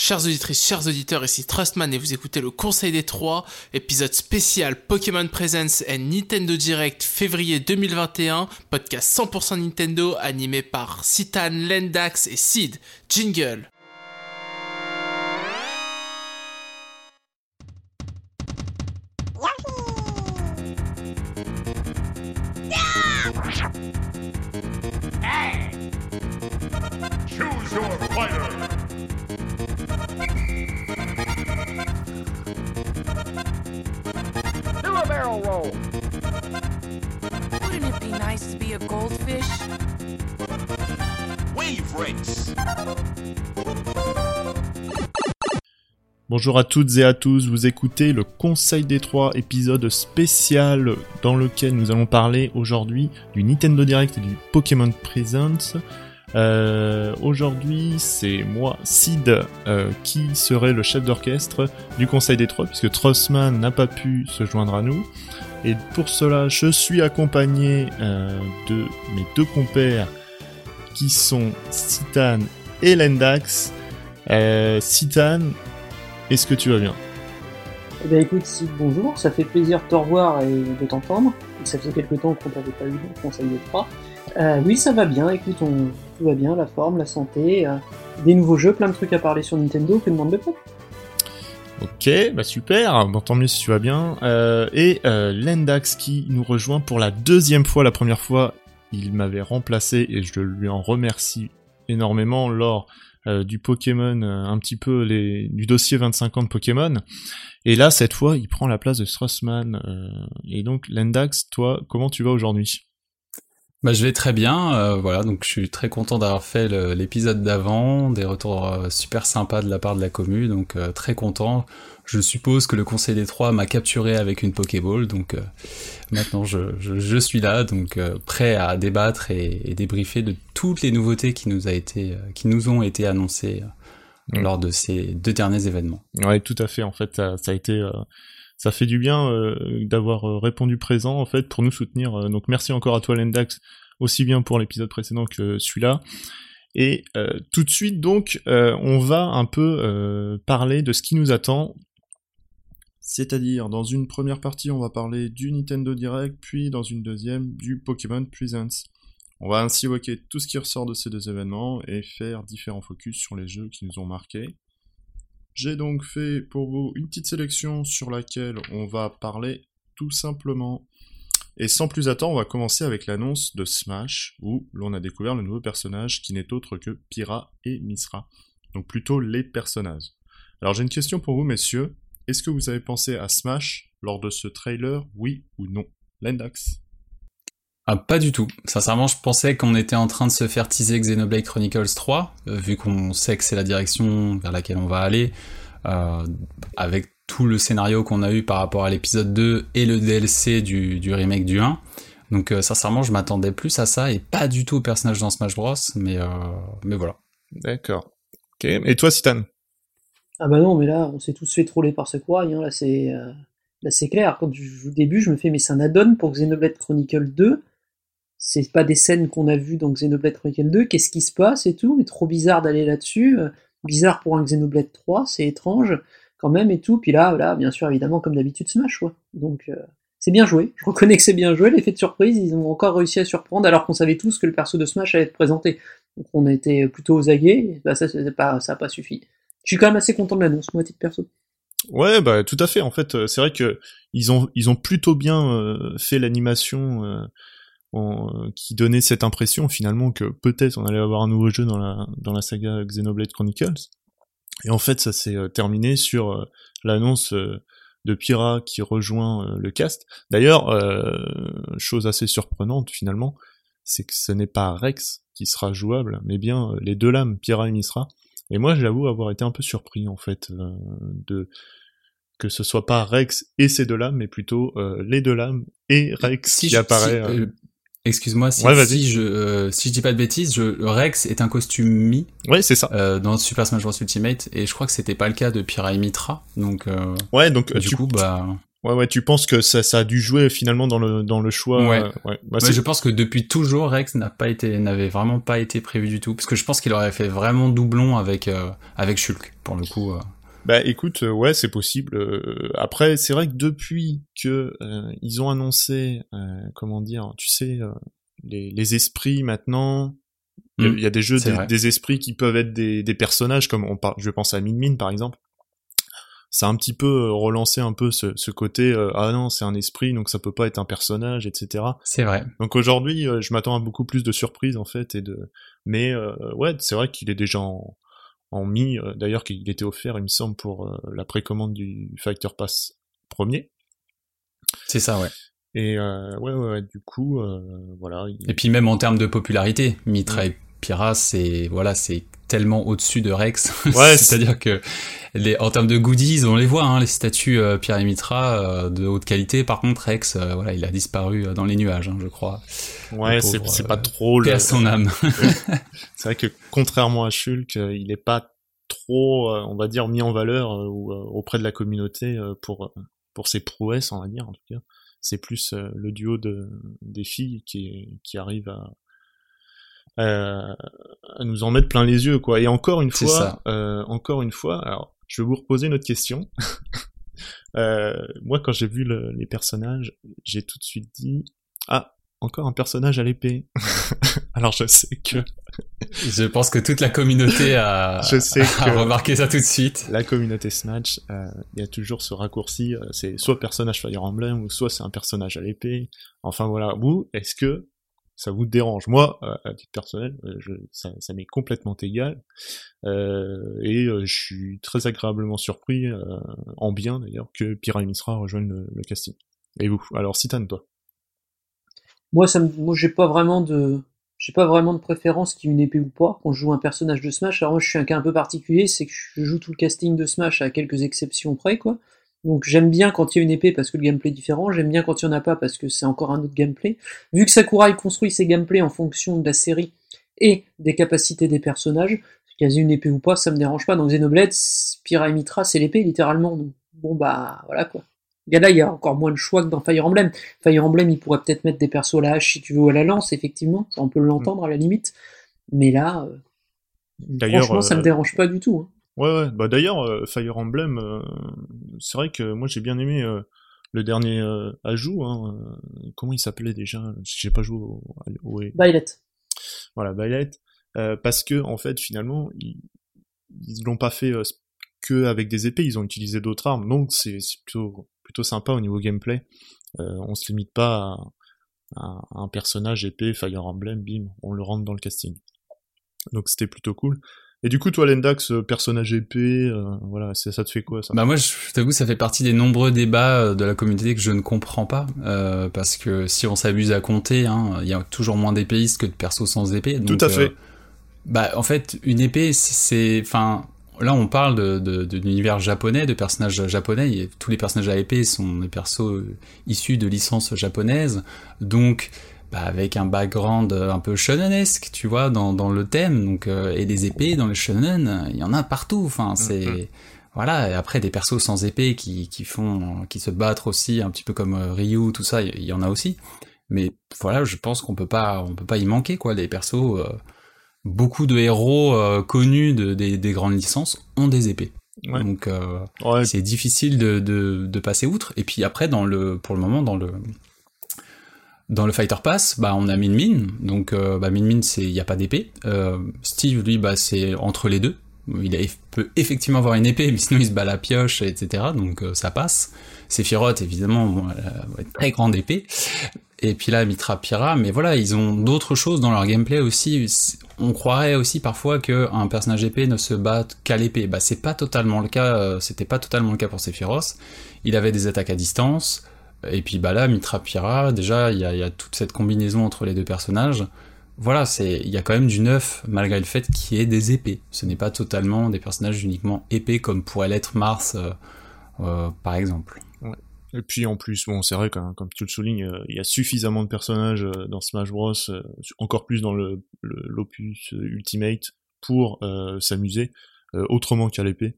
Chers auditrices, chers auditeurs, ici Trustman et vous écoutez le Conseil des Trois, épisode spécial Pokémon Presence et Nintendo Direct février 2021, podcast 100% Nintendo animé par Citan, Lendax et Sid. Jingle Bonjour à toutes et à tous, vous écoutez le Conseil des Trois, épisode spécial dans lequel nous allons parler aujourd'hui du Nintendo Direct et du Pokémon Presents. Euh, aujourd'hui, c'est moi, Sid, euh, qui serait le chef d'orchestre du Conseil des Trois, puisque Trossman n'a pas pu se joindre à nous. Et pour cela, je suis accompagné euh, de mes deux compères, qui sont Citan et Lendax. Citan, est-ce que tu vas bien Eh bien écoute, Sid, bonjour, ça fait plaisir de te revoir et de t'entendre. Ça faisait quelque temps qu'on t'avait pas eu Conseil des Trois. Euh, oui, ça va bien, écoute, on... tout va bien, la forme, la santé, euh, des nouveaux jeux, plein de trucs à parler sur Nintendo, que demande de pas. Ok, bah super, bon, tant mieux si tu vas bien. Euh, et euh, Lendax qui nous rejoint pour la deuxième fois, la première fois, il m'avait remplacé et je lui en remercie énormément lors euh, du Pokémon, euh, un petit peu les, du dossier 25 ans de Pokémon. Et là, cette fois, il prend la place de Strassman. euh, et donc, Lendax, toi, comment tu vas aujourd'hui? Bah, je vais très bien, euh, voilà, donc je suis très content d'avoir fait l'épisode d'avant, des retours euh, super sympas de la part de la commu, donc euh, très content. Je suppose que le Conseil des Trois m'a capturé avec une Pokéball, donc euh, maintenant je, je, je suis là, donc euh, prêt à débattre et, et débriefer de toutes les nouveautés qui nous, a été, euh, qui nous ont été annoncées euh, Mm. lors de ces deux derniers événements. Ouais, tout à fait. En fait, ça, ça a été, euh, ça fait du bien euh, d'avoir euh, répondu présent en fait pour nous soutenir. Euh, Donc, merci encore à toi, Lendax, aussi bien pour l'épisode précédent que celui-là. Et tout de suite, donc, on va un peu parler de ce qui nous attend. C'est-à-dire, dans une première partie, on va parler du Nintendo Direct, puis dans une deuxième, du Pokémon Presents. On va ainsi évoquer tout ce qui ressort de ces deux événements et faire différents focus sur les jeux qui nous ont marqués. J'ai donc fait pour vous une petite sélection sur laquelle on va parler tout simplement. Et sans plus attendre, on va commencer avec l'annonce de Smash, où l'on a découvert le nouveau personnage qui n'est autre que Pyra et Misra. Donc plutôt les personnages. Alors j'ai une question pour vous, messieurs. Est-ce que vous avez pensé à Smash lors de ce trailer, oui ou non? Lendax Ah, pas du tout. Sincèrement, je pensais qu'on était en train de se faire teaser Xenoblade Chronicles 3, euh, vu qu'on sait que c'est la direction vers laquelle on va aller, euh, avec tout le scénario qu'on a eu par rapport à l'épisode 2 et le DLC du, du remake du 1. Donc euh, sincèrement, je m'attendais plus à ça et pas du tout au personnage dans Smash Bros. Mais, euh, mais voilà. D'accord. Ok. Et toi, Citan Ah bah non, mais là, on s'est tous fait troller par Sakurai, hein, là c'est euh, là c'est clair, quand je joue au début, je me fais, mais c'est un add-on pour Xenoblade Chronicle 2, c'est pas des scènes qu'on a vues dans Xenoblade Chronicle 2, qu'est-ce qui se passe et tout, mais trop bizarre d'aller là-dessus, euh, bizarre pour un Xenoblade 3, c'est étrange quand même et tout, puis là, là bien sûr, évidemment, comme d'habitude, Smash, quoi. Donc, euh, c'est bien joué, je reconnais que c'est bien joué, l'effet de surprise, ils ont encore réussi à surprendre alors qu'on savait tous que le perso de Smash allait être présenté. Donc on été plutôt aux aguets, et bah ça, c'est pas, ça a pas suffi. Je suis quand même assez content de l'annonce, moi, titre perso. Ouais, bah tout à fait. En fait, euh, c'est vrai que ils ont ils ont plutôt bien fait l'animation en- euh, qui donnait cette impression finalement que peut-être on allait avoir un nouveau jeu dans la dans la saga Xenoblade Chronicles. Et en fait, ça s'est euh, terminé sur euh, l'annonce de Pyra qui rejoint le cast. D'ailleurs, euh, chose assez surprenante finalement, c'est que ce n'est pas Rex qui sera jouable, mais bien les deux lames, Pyra et Misra. Et moi, j'avoue avoir été un peu surpris en fait euh, de que ce soit pas Rex et ses deux lames, mais plutôt euh, les deux lames et Rex Si qui je- apparaît. si- euh, Excuse-moi, si, Ouais, vas-y. si je euh, si je dis pas de bêtises, je, Rex est un costume mi Ouais, c'est ça. euh, dans Super Smash Bros Ultimate et je crois que c'était pas le cas de Pyra et Mitra donc euh, Ouais, donc euh, du tu, coup bah Ouais, ouais, tu penses que ça, ça a dû jouer finalement dans le, dans le choix. Ouais. ouais. Bah, je pense que depuis toujours, Rex n'a pas été, n'avait vraiment pas été prévu du tout, parce que je pense qu'il aurait fait vraiment doublon avec euh, avec Shulk pour le coup. Bah écoute, euh, ouais, c'est possible. Euh, après, c'est vrai que depuis que euh, ils ont annoncé, euh, comment dire, tu sais, euh, les, les esprits maintenant, il y a- Mm. il y, a des jeux, des, esprits qui peuvent être des, des personnages, comme on parle, je pense à Min Min par exemple. Ça a un petit peu relancé un peu ce, ce côté, ah non, c'est un esprit, donc ça peut pas être un personnage, etc. C'est vrai. Donc aujourd'hui, je m'attends à beaucoup plus de surprises en fait et de. Mais ouais, c'est vrai qu'il est déjà en, en mi. euh, D'ailleurs, qu'il était offert, il me semble, pour euh, la précommande du Fighter Pass premier. C'est ça, ouais. Et euh, ouais, ouais, ouais, du coup, euh, voilà. il- Et puis même en termes de popularité, Mitra et Pyrrha, c'est voilà, c'est tellement au-dessus de Rex. Ouais, c'est-à-dire que les, en termes de goodies, on les voit, hein, les statues euh, Pierre et Mitra euh, de haute qualité. Par contre, Rex, euh, voilà, il a disparu euh, dans les nuages, hein, je crois. ouais, c'est c'est pas trop le. à son âme. C'est vrai que contrairement à Shulk, il est pas trop, on va dire, mis en valeur euh, ou auprès de la communauté euh, pour pour ses prouesses, on va dire en tout cas. C'est plus le duo de des filles qui qui arrive à euh, à nous en mettre plein les yeux quoi. Et encore une fois, euh, encore une fois, alors je vais vous reposer une autre question. Euh, moi, quand j'ai vu le- les personnages, j'ai tout de suite dit ah encore un personnage à l'épée. alors je sais que je pense que toute la communauté a, Je sais a que- remarqué ça tout de suite. la communauté Snatch, euh, il y a toujours ce raccourci, euh, c'est soit personnage Fire Emblem ou soit c'est un personnage à l'épée. Enfin voilà, vous, est-ce que ça vous dérange Moi, euh, à titre personnel, euh, ça, m'est complètement égal. Euh, et je suis très agréablement surpris, en bien d'ailleurs, que Pira et Mitra rejoignent le, casting. Et vous? Alors, Citan, toi? Moi, ça moi, j'ai pas vraiment de, j'ai pas vraiment de préférence qui une épée ou pas quand je joue un personnage de Smash. Alors moi, je suis un cas un peu particulier, c'est que je joue tout le casting de Smash à quelques exceptions près, quoi. Donc j'aime bien quand il y a une épée parce que le gameplay est différent, j'aime bien quand il y en a pas parce que c'est encore un autre gameplay. Vu que Sakurai construit ses gameplays en fonction de la série et des capacités des personnages, qu'il y ait une épée ou pas, ça me dérange pas. Dans Xenoblade, Pyra et Mitra, c'est l'épée littéralement. Donc bon bah voilà quoi. Là, il y a encore moins de choix que dans Fire Emblem. Fire Emblem, il pourrait peut-être mettre des persos à la hache si tu veux ou à la lance, effectivement, ça on peut l'entendre à la limite. Mais là, euh, D'ailleurs, franchement, ça euh, me dérange pas du tout. hein. Ouais, ouais. Bah d'ailleurs, euh, Fire Emblem, euh, c'est vrai que moi j'ai bien aimé euh, le dernier ajout. Hein, comment il s'appelait déjà? J'ai pas joué au, au- au- Violet. voilà Violet, parce que en fait finalement ils, ils l'ont pas fait que avec des épées, ils ont utilisé d'autres armes, donc c'est plutôt plutôt sympa au niveau gameplay. On se limite pas à, à un personnage épée Fire Emblem, bim, on le rentre dans le casting. Donc c'était plutôt cool. Et du coup, toi, Lendax, euh, personnage épée, euh, voilà, ça te fait quoi ça? Bah moi, je t'avoue, ça fait partie des nombreux débats euh, de la communauté que je ne comprends pas, euh, parce que si on s'abuse à compter, hein, il y a toujours moins d'épéistes que de persos sans épée. Tout à fait. euh, bah en fait, une épée, c'est, enfin, là on parle de, de, de l'univers japonais, de personnages japonais. et tous les personnages à épée sont des persos issus de licences japonaises, donc bah, avec un background euh, un peu shonenesque, tu vois, dans, dans le thème. Donc euh, et des épées dans les shonen, il y en a partout. Enfin, c'est Mhm. voilà. Et après des persos sans épée qui qui font, qui se battent aussi un petit peu comme euh, Ryu, tout ça, il y, en a aussi. Mais voilà, je pense qu'on peut pas, on peut pas y manquer quoi. Les persos, euh, beaucoup de héros euh, connus de, des, des grandes licences ont des épées. Ouais. Donc euh, Ouais, c'est difficile de, de, de passer outre. Et puis après, dans le, pour le moment, dans le dans le Fighter Pass, bah on a Min Min. Donc euh, bah Min Min, il y a pas d'épée. Euh, Steve, lui, bah c'est entre les deux. Il peut effectivement avoir une épée, mais sinon il se bat la pioche, etc. Donc euh, ça passe. Sephiroth, évidemment, elle très grande épée. Et puis là, Mitra Pyra, mais voilà, ils ont d'autres choses dans leur gameplay aussi. On croirait aussi parfois que un personnage épée ne se bat qu'à l'épée. Bah c'est pas totalement le cas. C'était pas totalement le cas pour Sephiroth. Il avait des attaques à distance. Et puis bah là, Mitra Pyra, déjà, il y a, y a toute cette combinaison entre les deux personnages. Voilà, c'est il y a quand même du neuf malgré le fait qu'il y ait des épées. Ce n'est pas totalement des personnages uniquement épées comme pourrait l'être Mars, euh, euh, par exemple. Et puis en plus, bon, c'est vrai, comme, tu le soulignes, euh, il y a suffisamment de personnages euh, dans Smash Bros, encore plus dans le le- l'opus Ultimate, pour s'amuser autrement qu'à l'épée.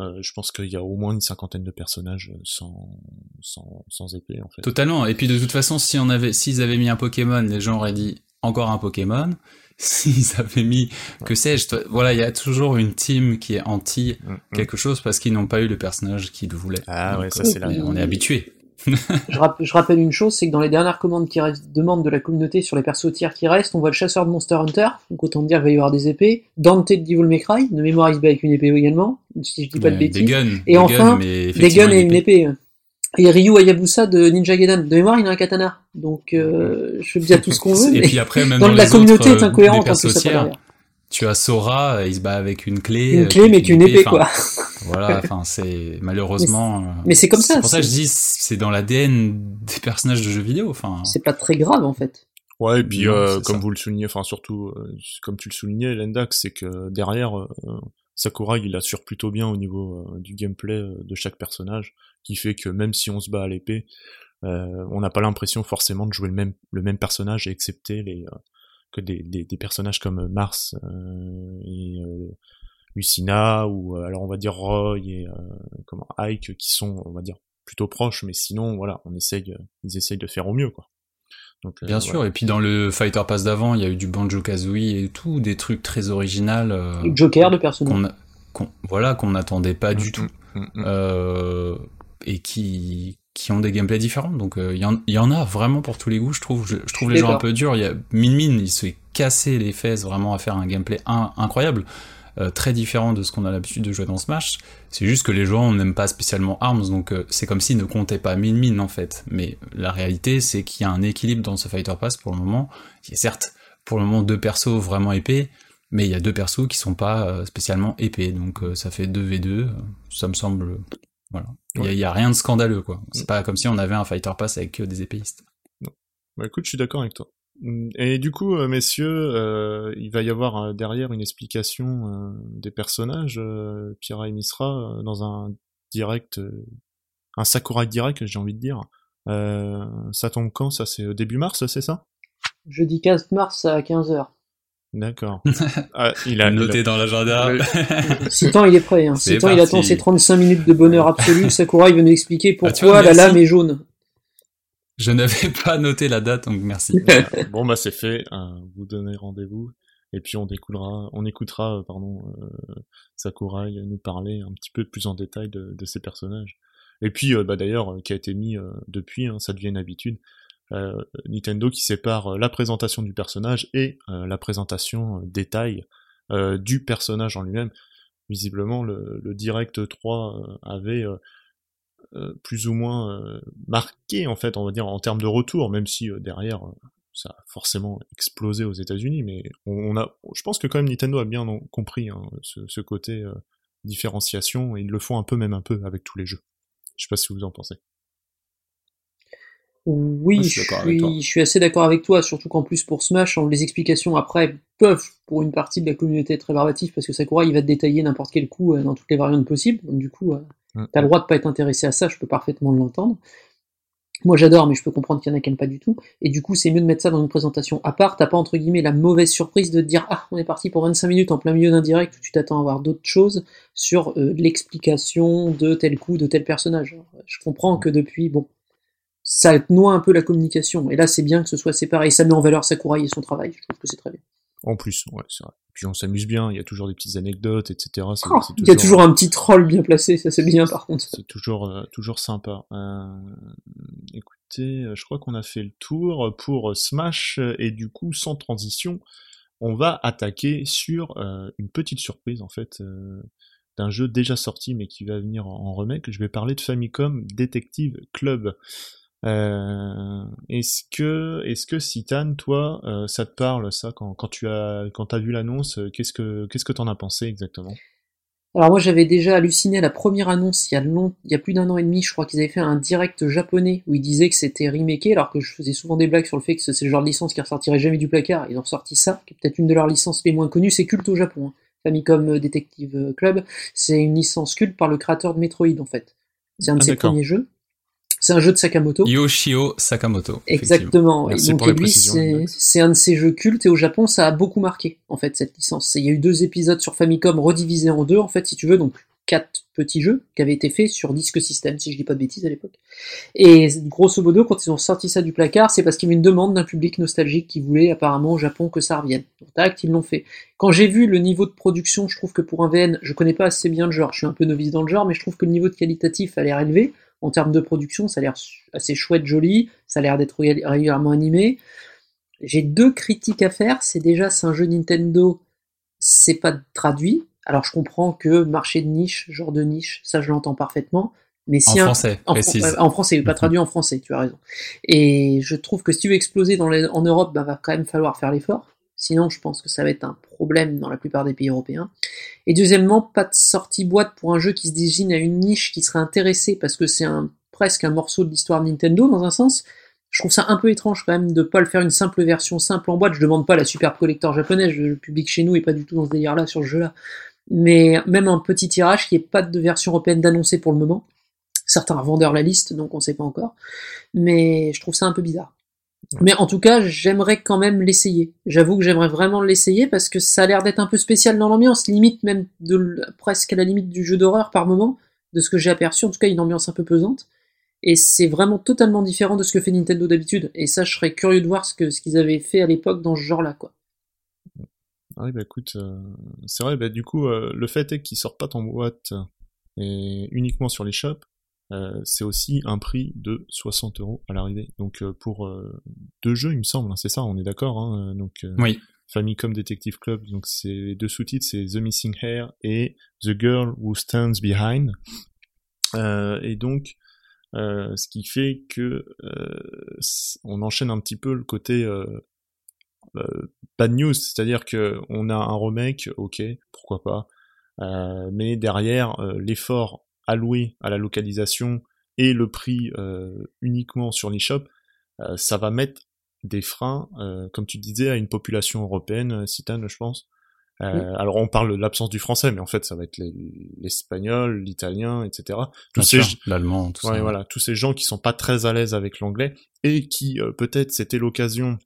Euh, je pense qu'il y a au moins une cinquantaine de personnages sans, sans, sans épée, en fait. Totalement. Et puis de toute façon, si on avait, s'ils avaient mis un Pokémon, les gens auraient dit encore un Pokémon. S'ils avaient mis, que sais-je, voilà, il y a toujours une team qui est anti Mm, mm. quelque chose parce qu'ils n'ont pas eu le personnage qu'ils voulaient. Ah ouais, ça euh, c'est on est habitué. Je, rapp- je rappelle une chose, c'est que dans les dernières commandes qui restent, demandes de la communauté sur les persos tiers qui restent, on voit le chasseur de Monster Hunter, donc autant dire qu'il va y avoir des épées, Dante de Devil May Cry, de mémoire il se bat avec une épée également, si je dis pas de des bêtises, guns. Et des enfin, guns, des guns et une épée. Et Ryu Hayabusa de Ninja Gaiden, de mémoire il a un katana, donc euh, je fais bien tout ce qu'on veut, Et mais puis après, même dans dans la communauté autres, est incohérente en Tu as Sora, il se bat avec une clé. Une euh, clé mais qu'une épée quoi. Voilà, enfin c'est malheureusement. euh, mais c'est comme ça, C'est pour ça que je c'est- dis, c'est dans l'ADN des personnages de jeux vidéo. Enfin, C'est pas très grave en fait. Ouais, et puis Non, euh, comme ça. vous le soulignez, enfin surtout euh, comme tu le soulignais, Lendax, c'est que derrière euh, Sakurai, il assure plutôt bien au niveau euh, du gameplay euh, de chaque personnage, qui fait que même si on se bat à l'épée, euh, on n'a pas l'impression forcément de jouer le même le même personnage, excepté les euh, que des, des, des personnages comme Mars euh, et euh, Lucina ou euh, alors on va dire Roy et euh, comment Ike qui sont on va dire plutôt proches, mais sinon voilà, on essaye, euh, ils essayent de faire au mieux quoi. Donc, euh, bien voilà. sûr. Et puis dans le Fighter Pass d'avant, il y a eu du Banjo Kazooie et tout, des trucs très originaux. euh, Joker de personnage. voilà, qu'on n'attendait pas du Mm, tout. mm, mm. euh, et qui qui ont des gameplays différents. Donc euh, il y, en- il y en a vraiment pour tous les goûts. Je trouve, je, je trouve les gens un peu durs. Il y a Min Min, il se fait casser les fesses vraiment à faire un gameplay in- incroyable, euh, très différent de ce qu'on a l'habitude de jouer dans Smash. C'est juste que les gens n'aiment pas spécialement Arms, donc euh, c'est comme s'ils ne comptaient pas Min Min en fait. Mais la réalité, c'est qu'il y a un équilibre dans ce Fighter Pass pour le moment. Il y a certes pour le moment deux persos vraiment épais. Mais il y a deux persos qui sont pas euh, spécialement épais, donc euh, ça fait 2v2, euh, ça me semble voilà. Il y a- il y, a rien de scandaleux, quoi. C'est pas comme si on avait un fighter pass avec que des épéistes. Bah écoute, je suis d'accord avec toi. Mm, Et du coup, euh, messieurs, euh, il va y avoir euh, derrière une explication euh, des personnages, euh, Pira et Misra, euh, dans un direct, euh, un Sakurai direct, j'ai envie de dire. Euh, ça tombe quand? Ça, c'est début mars, c'est ça? Jeudi 15 mars à 15h. D'accord. ah, il a noté il a- dans l'agenda. Citan, il est prêt. Hein. Citan, il attend ses 35 minutes de bonheur absolu. Sakurai veut nous expliquer Ah, pourquoi vois, la lame est jaune. Je n'avais pas noté la date, donc merci. Bon bah c'est fait. euh, vous donnez rendez-vous et puis on découlera, on écoutera, euh, pardon, euh, Sakurai nous parler un petit peu plus en détail de, de ces personnages. Et puis euh, bah d'ailleurs qui a été mis euh, depuis, hein, ça devient une habitude. Euh, Nintendo qui sépare euh, la présentation du personnage et euh, la présentation détail du personnage en lui-même. Visiblement, le, Direct 3 euh, avait plus ou moins marqué, en fait, on va dire, en termes de retour, même si derrière, ça a forcément explosé aux États-Unis, mais on, a, je pense que quand même Nintendo a bien en- compris hein, ce, côté différenciation, et ils le font un peu, même un peu, avec tous les jeux. Je sais pas si vous en pensez. Oui, Moi, je je suis je assez d'accord avec toi, surtout qu'en plus pour Smash, hein, les explications après peuvent, pour une partie de la communauté, être rébarbatif parce que Sakurai il va te détailler n'importe quel coup euh, dans toutes les variantes possibles. Donc du coup, euh, Mm. t'as le droit de pas être intéressé à ça, je peux parfaitement l'entendre. Moi j'adore, mais je peux comprendre qu'il y en a qui pas du tout. Et du coup, c'est mieux de mettre ça dans une présentation à part. T'as pas entre guillemets la mauvaise surprise de te dire ah on est parti pour 25 minutes en plein milieu d'un direct où tu t'attends à voir d'autres choses sur euh, l'explication de tel coup de tel personnage. Alors, Je comprends que depuis bon ça noie un peu la communication. Et là, c'est bien que ce soit séparé. Ça met en valeur Sakurai et son travail. Je trouve que c'est très bien. En plus, ouais, c'est vrai. Puis on s'amuse bien, il y a toujours des petites anecdotes, etc. Oh, il y a toujours un petit troll bien placé. Ça, c'est bien, par contre. C'est toujours, euh, toujours sympa. Euh, écoutez, euh, je crois qu'on a fait le tour pour Smash et du coup, sans transition, on va attaquer sur euh, une petite surprise en fait d'un jeu déjà sorti mais qui va venir en, en remake. Je vais parler de Famicom Detective Club. Euh, est-ce que, est-ce que Citan, toi, euh, ça te parle ça quand, quand tu as, quand t'as vu l'annonce, euh, qu'est-ce que, qu'est-ce que t'en as pensé exactement? Alors moi, j'avais déjà halluciné à la première annonce il y a, long... il y a plus d'un an et demi. Je crois qu'ils avaient fait un direct japonais où ils disaient que c'était remaké, alors que je faisais souvent des blagues sur le fait que c'est le genre de licence qui ressortirait jamais du placard. Ils ont sorti ça, qui est peut-être une de leurs licences les moins connues. C'est culte au Japon. hein. Famicom Detective Club, c'est une licence culte par le créateur de Metroid en fait. C'est un de Ah, ses premiers jeux. C'est un jeu de Sakamoto. Yoshio Sakamoto. Exactement. Merci donc pour lui, c'est un de ces jeux cultes et au Japon, ça a beaucoup marqué en fait cette licence. Il y a eu deux épisodes sur Famicom redivisés en deux en fait, si tu veux. Donc quatre petits jeux qui avaient été faits sur disque système, si je dis pas de bêtises à l'époque. Et grosso modo, quand ils ont sorti ça du placard, c'est parce qu'il y avait une demande d'un public nostalgique qui voulait apparemment au Japon que ça revienne. Donc tac, ils l'ont fait. Quand j'ai vu le niveau de production, je trouve que pour un VN, je connais pas assez bien le genre, je suis un peu novice dans le genre, mais je trouve que le niveau de qualitatif a l'air élevé. En termes de production, ça a l'air assez chouette, joli, ça a l'air d'être régulièrement animé. J'ai deux critiques à faire. C'est déjà, c'est un jeu Nintendo, c'est pas traduit. Alors je comprends que marché de niche, genre de niche, ça je l'entends parfaitement. Mais si en un- français, en, pas Mhm. traduit en français, tu as raison. Et je trouve que si tu veux exploser dans les- en Europe, bah, va quand même falloir faire l'effort. Sinon, je pense que ça va être un problème dans la plupart des pays européens. Et deuxièmement, pas de sortie boîte pour un jeu qui se désigne à une niche qui serait intéressée parce que c'est presque un morceau de l'histoire Nintendo dans un sens. Je trouve ça un peu étrange quand même de pas le faire une simple version simple en boîte. Je demande pas la super collector japonaise, le public chez nous est pas du tout dans ce délire-là sur ce jeu-là. Mais même un petit tirage qui est pas de version européenne d'annoncer pour le moment. Certains revendeurs la liste, donc on sait pas encore. Mais je trouve ça un peu bizarre. Mais en tout cas, j'aimerais quand même l'essayer. J'avoue que j'aimerais vraiment l'essayer parce que ça a l'air d'être un peu spécial dans l'ambiance, limite même de presque à la limite du jeu d'horreur par moment, de ce que j'ai aperçu. En tout cas, une ambiance un peu pesante. Et c'est vraiment totalement différent de ce que fait Nintendo d'habitude. Et ça, je serais curieux de voir ce que ce qu'ils avaient fait à l'époque dans ce genre-là, quoi. Ah oui, bah écoute, euh, c'est vrai, bah du coup, euh, le fait est qu'ils sortent pas en boîte et uniquement sur les shops, euh, c'est aussi un prix de 60 euros à l'arrivée. Donc euh, pour euh, deux jeux, il me semble, hein, c'est ça, on est d'accord. Hein, donc euh, Oui. Famicom Detective Club, donc c'est les deux sous-titres, c'est The Missing Hair et The Girl Who Stands Behind. Euh, et donc, euh, ce qui fait que euh, on enchaîne un petit peu le côté euh, euh, bad news, c'est-à-dire que on a un remake, ok, pourquoi pas, euh, mais derrière euh, l'effort alloué à la localisation et le prix euh, uniquement sur l'eShop, euh, ça va mettre des freins, euh, comme tu disais, à une population européenne, Citane, je pense. Alors on parle de l'absence du français, mais en fait ça va être les- l'espagnol, l'italien, etc. Bien Tous ces, l'allemand, tout Ouais, ça. voilà, tous ces gens qui sont pas très à l'aise avec l'anglais et qui peut-être c'était l'occasion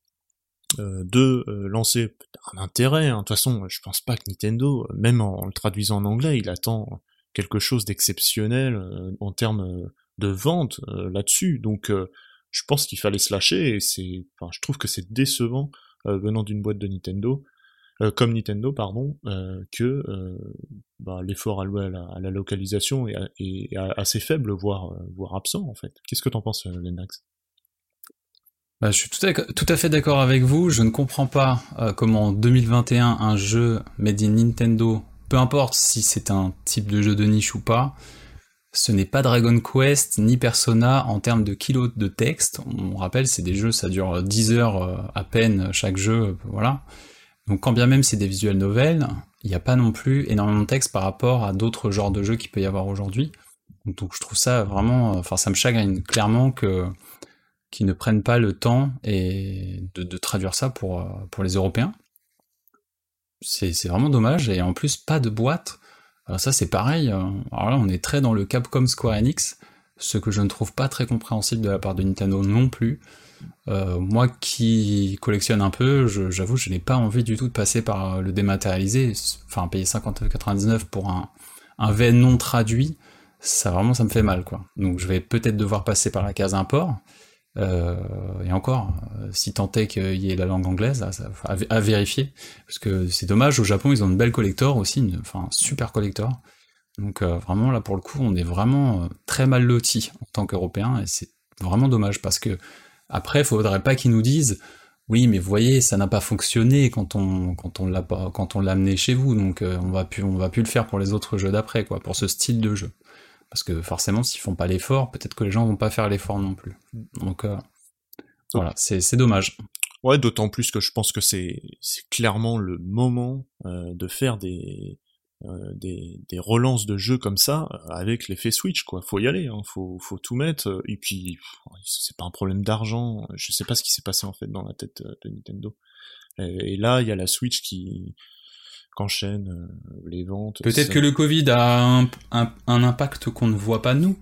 de lancer un intérêt. hein. De toute façon, je pense pas que Nintendo, même en, le traduisant en anglais, il attend quelque chose d'exceptionnel euh, en termes euh, de vente euh, là-dessus. Donc, je pense qu'il fallait se lâcher et c'est, enfin, je trouve que c'est décevant venant d'une boîte de Nintendo. comme Nintendo, pardon, que bah, l'effort alloué à la, localisation est, assez faible, voire, voire absent en fait. Qu'est-ce que t'en penses, Lennox Bah, je suis tout à, tout à fait d'accord avec vous. Je ne comprends pas comment en 2021 un jeu made in Nintendo, peu importe si c'est un type de jeu de niche ou pas, ce n'est pas Dragon Quest ni Persona en termes de kilos de texte. On rappelle, c'est des jeux, ça dure 10 heures euh, à peine chaque jeu, euh, voilà. Donc quand bien même c'est des visuels novels, il n'y a pas non plus énormément de texte par rapport à d'autres genres de jeux qu'il peut y avoir aujourd'hui. Donc je trouve ça vraiment, enfin ça me chagrine clairement que qu'ils ne prennent pas le temps et de, traduire ça pour, euh, pour les Européens. C'est vraiment dommage, et en plus pas de boîte. Alors ça c'est pareil, euh, alors là on est très dans le Capcom Square Enix, ce que je ne trouve pas très compréhensible de la part de Nintendo non plus. Euh, moi qui collectionne un peu, je- j'avoue je n'ai pas envie du tout de passer par le dématérialisé, enfin payer 59,99 pour un, un non traduit, ça vraiment ça me fait mal quoi. Donc je vais peut-être devoir passer par la case import. Euh, et encore, euh, si tant est qu'il y ait la langue anglaise, à, vérifier, parce que c'est dommage, au Japon ils ont une belle collector aussi, une, enfin un super collector. Donc euh, vraiment là pour le coup on est vraiment très mal loti en tant qu'Européens et c'est vraiment dommage parce que après faudrait pas qu'ils nous disent oui mais vous voyez ça n'a pas fonctionné quand on quand on l'a quand on l'a amené chez vous donc on va plus on va plus le faire pour les autres jeux d'après quoi pour ce style de jeu parce que forcément s'ils font pas l'effort peut-être que les gens vont pas faire l'effort non plus donc euh, voilà c'est dommage Ouais, d'autant plus que je pense que c'est clairement le moment euh, de faire des, euh, des des relances de jeux comme ça avec l'effet Switch quoi. Faut y aller, hein. faut faut tout mettre. Et puis c'est pas un problème d'argent. Je sais pas ce qui s'est passé en fait dans la tête de Nintendo. Et là, il y a la Switch qui qu'enchaîne euh, les ventes. peut-être que le Covid a un, un, un impact qu'on ne voit pas nous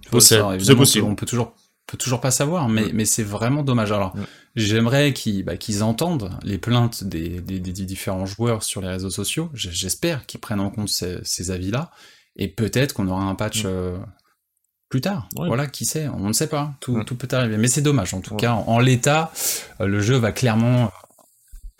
c'est possible. on peut toujours peut toujours pas savoir mais Ouais. mais c'est vraiment dommage alors Ouais. J'aimerais qu'ils bah, qu'ils entendent les plaintes des, des, des différents joueurs sur les réseaux sociaux. J'espère qu'ils prennent en compte ces, ces avis-là Et peut-être qu'on aura un patch euh, plus tard. Voilà, qui sait, on ne sait pas. Tout, tout peut arriver. Mais c'est dommage. En tout cas, en, en l'état, le jeu va clairement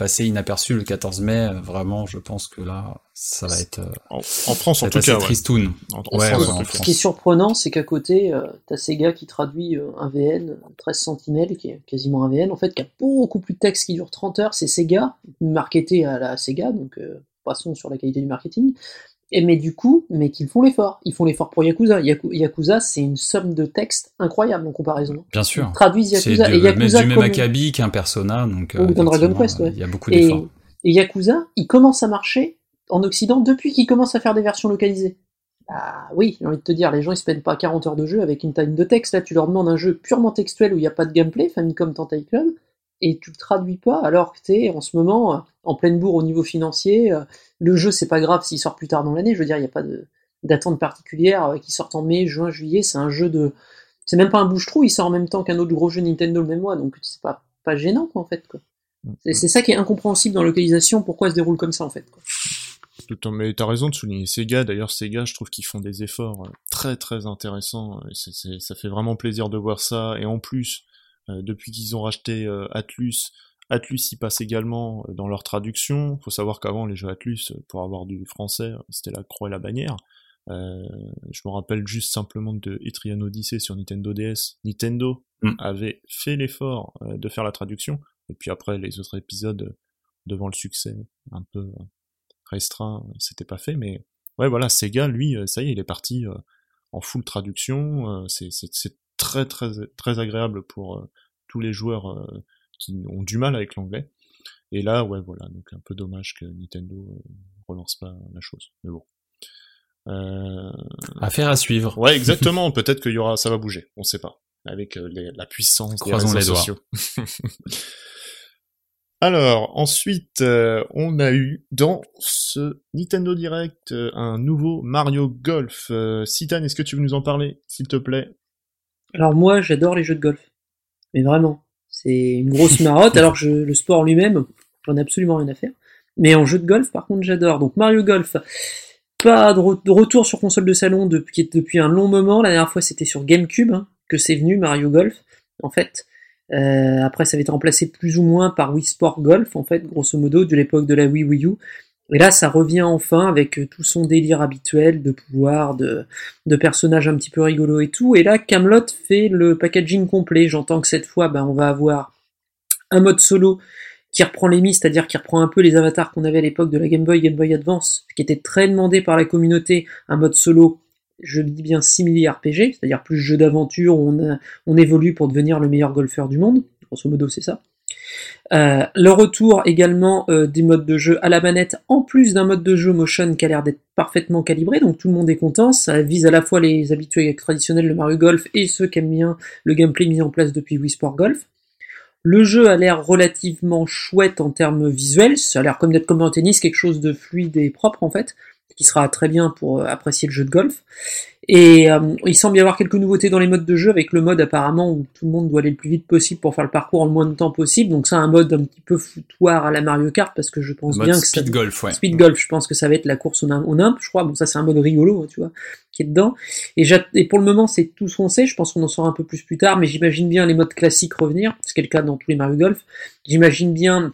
passer inaperçu le 14 mai. Vraiment, je pense que là, ça va être, euh, En, en France, en tout cas. ouais. tristoun. En, en Ouais, France, ouais, en en Ce qui est surprenant, c'est qu'à côté, euh, t'as Sega qui traduit euh, un VN, 13 Sentinelle, qui est quasiment un VN, en fait, qui a beaucoup plus de texte, qui dure 30 heures, c'est Sega, marketé à la Sega, donc euh, passons sur la qualité du marketing. Et mais du coup, mais qu'ils font l'effort. Ils font l'effort pour Yakuza. Yaku- Yakuza, c'est une somme de texte incroyable en comparaison. Bien sûr. Ils traduisent C'est Yakuza. et Yakuza du même comme- acabit qu'un Persona, donc dans Dragon Quest, ouais. il y a beaucoup d'efforts. et Yakuza, il commence à marcher en Occident depuis qu'il commence à faire des versions localisées. Ah oui, j'ai envie de te dire, les gens ils se peinent pas 40 heures de jeu avec une time de texte. Là, tu leur demandes un jeu purement textuel où il n'y a pas de gameplay, Famicom Tentai Club, et tu le traduis pas alors que t'es en ce moment euh, en pleine bourre au niveau financier. euh, Le jeu, c'est pas grave s'il sort plus tard dans l'année. Je veux dire, il n'y a pas d'attente particulière euh, qui sort en mai, juin, juillet. C'est un jeu de. C'est même pas un bouche-trou, il sort en même temps qu'un autre gros jeu Nintendo le même mois, donc c'est pas, pas gênant quoi en fait. Quoi. C'est ça qui est incompréhensible dans la localisation, pourquoi elle se déroule comme ça en fait. quoi. Tout le temps. Mais t'as raison de souligner Sega. D'ailleurs, Sega, je trouve qu'ils font des efforts très très intéressants. C'est- ça fait vraiment plaisir de voir ça. Et en plus, depuis qu'ils ont racheté euh, Atlus, Atlus y passe également euh, dans leur traduction. Faut savoir qu'avant, les jeux Atlus, euh, pour avoir du français, euh, c'était la croix et la bannière. Euh, je me rappelle juste simplement de Etrian Odyssey sur Nintendo DS. Nintendo Mm. avait fait l'effort euh, de faire la traduction. Et puis après, les autres épisodes, euh, devant le succès un peu euh, restreint, euh, c'était pas fait. Mais ouais, voilà, Sega, lui, euh, ça y est, il est parti euh, en full traduction. euh, c'est très très très agréable pour euh, tous les joueurs euh, qui ont du mal avec l'anglais. Et là, ouais, voilà, donc un peu dommage que Nintendo euh, relance pas la chose. Mais bon. Euh, Affaire à suivre. Ouais, exactement. Peut-être qu'il y aura, ça va bouger. On sait pas. Avec les- la puissance Croisons des les réseaux doigts. sociaux. Alors, ensuite, euh, on a eu dans ce Nintendo Direct euh, un nouveau Mario Golf. Euh, Citan, est-ce que tu veux nous en parler, s'il te plaît? Alors moi, j'adore les jeux de golf. Mais vraiment, c'est une grosse marotte, alors que je- le sport lui-même, j'en ai absolument rien à faire. Mais en jeu de golf, par contre, j'adore. Donc Mario Golf, pas de, re- de retour sur console de salon depuis, depuis un long moment. La dernière fois, c'était sur GameCube hein, que c'est venu, Mario Golf, en fait. Euh, après, ça avait été remplacé plus ou moins par Wii Sport Golf, en fait, grosso modo, de l'époque de la Wii Wii U. Et là, ça revient enfin avec euh, tout son délire habituel de pouvoir, de, de personnages un petit peu rigolos et tout. Et là, Camelot fait le packaging complet. J'entends que cette fois, ben, on va avoir un mode solo qui reprend les mis, c'est-à-dire qui reprend un peu les avatars qu'on avait à l'époque de la Game Boy, Game Boy Advance, qui était très demandé par la communauté, un mode solo, je dis bien simili RPG, c'est-à-dire plus jeu d'aventure où on, a- on évolue pour devenir le meilleur golfeur du monde. Grosso modo, c'est ça. Euh, le retour également euh, des modes de jeu à la manette, en plus d'un mode de jeu motion qui a l'air d'être parfaitement calibré, donc tout le monde est content. Ça vise à la fois les habitués traditionnels de Mario Golf et ceux qui aiment bien le gameplay mis en place depuis Wii Sport Golf. Le jeu a l'air relativement chouette en termes visuels, ça a l'air comme d'être comme en tennis, quelque chose de fluide et propre en fait, qui sera très bien pour euh, apprécier le jeu de golf. Et euh, il semble y avoir quelques nouveautés dans les modes de jeu, avec le mode apparemment où tout le monde doit aller le plus vite possible pour faire le parcours en le moins de temps possible. Donc c'est un mode un petit peu foutoir à la Mario Kart, parce que je pense Mode bien que ça... speed golf, ouais. Speed Golf, je pense que ça va être la course au, au nimp, je crois. Bon, ça c'est un mode rigolo, hein, tu vois, qui est dedans. Et, et pour le moment, c'est tout ce qu'on sait. Je pense qu'on en saura un peu plus plus tard, mais j'imagine bien les modes classiques revenir, ce qui est le cas dans tous les Mario Golf. J'imagine bien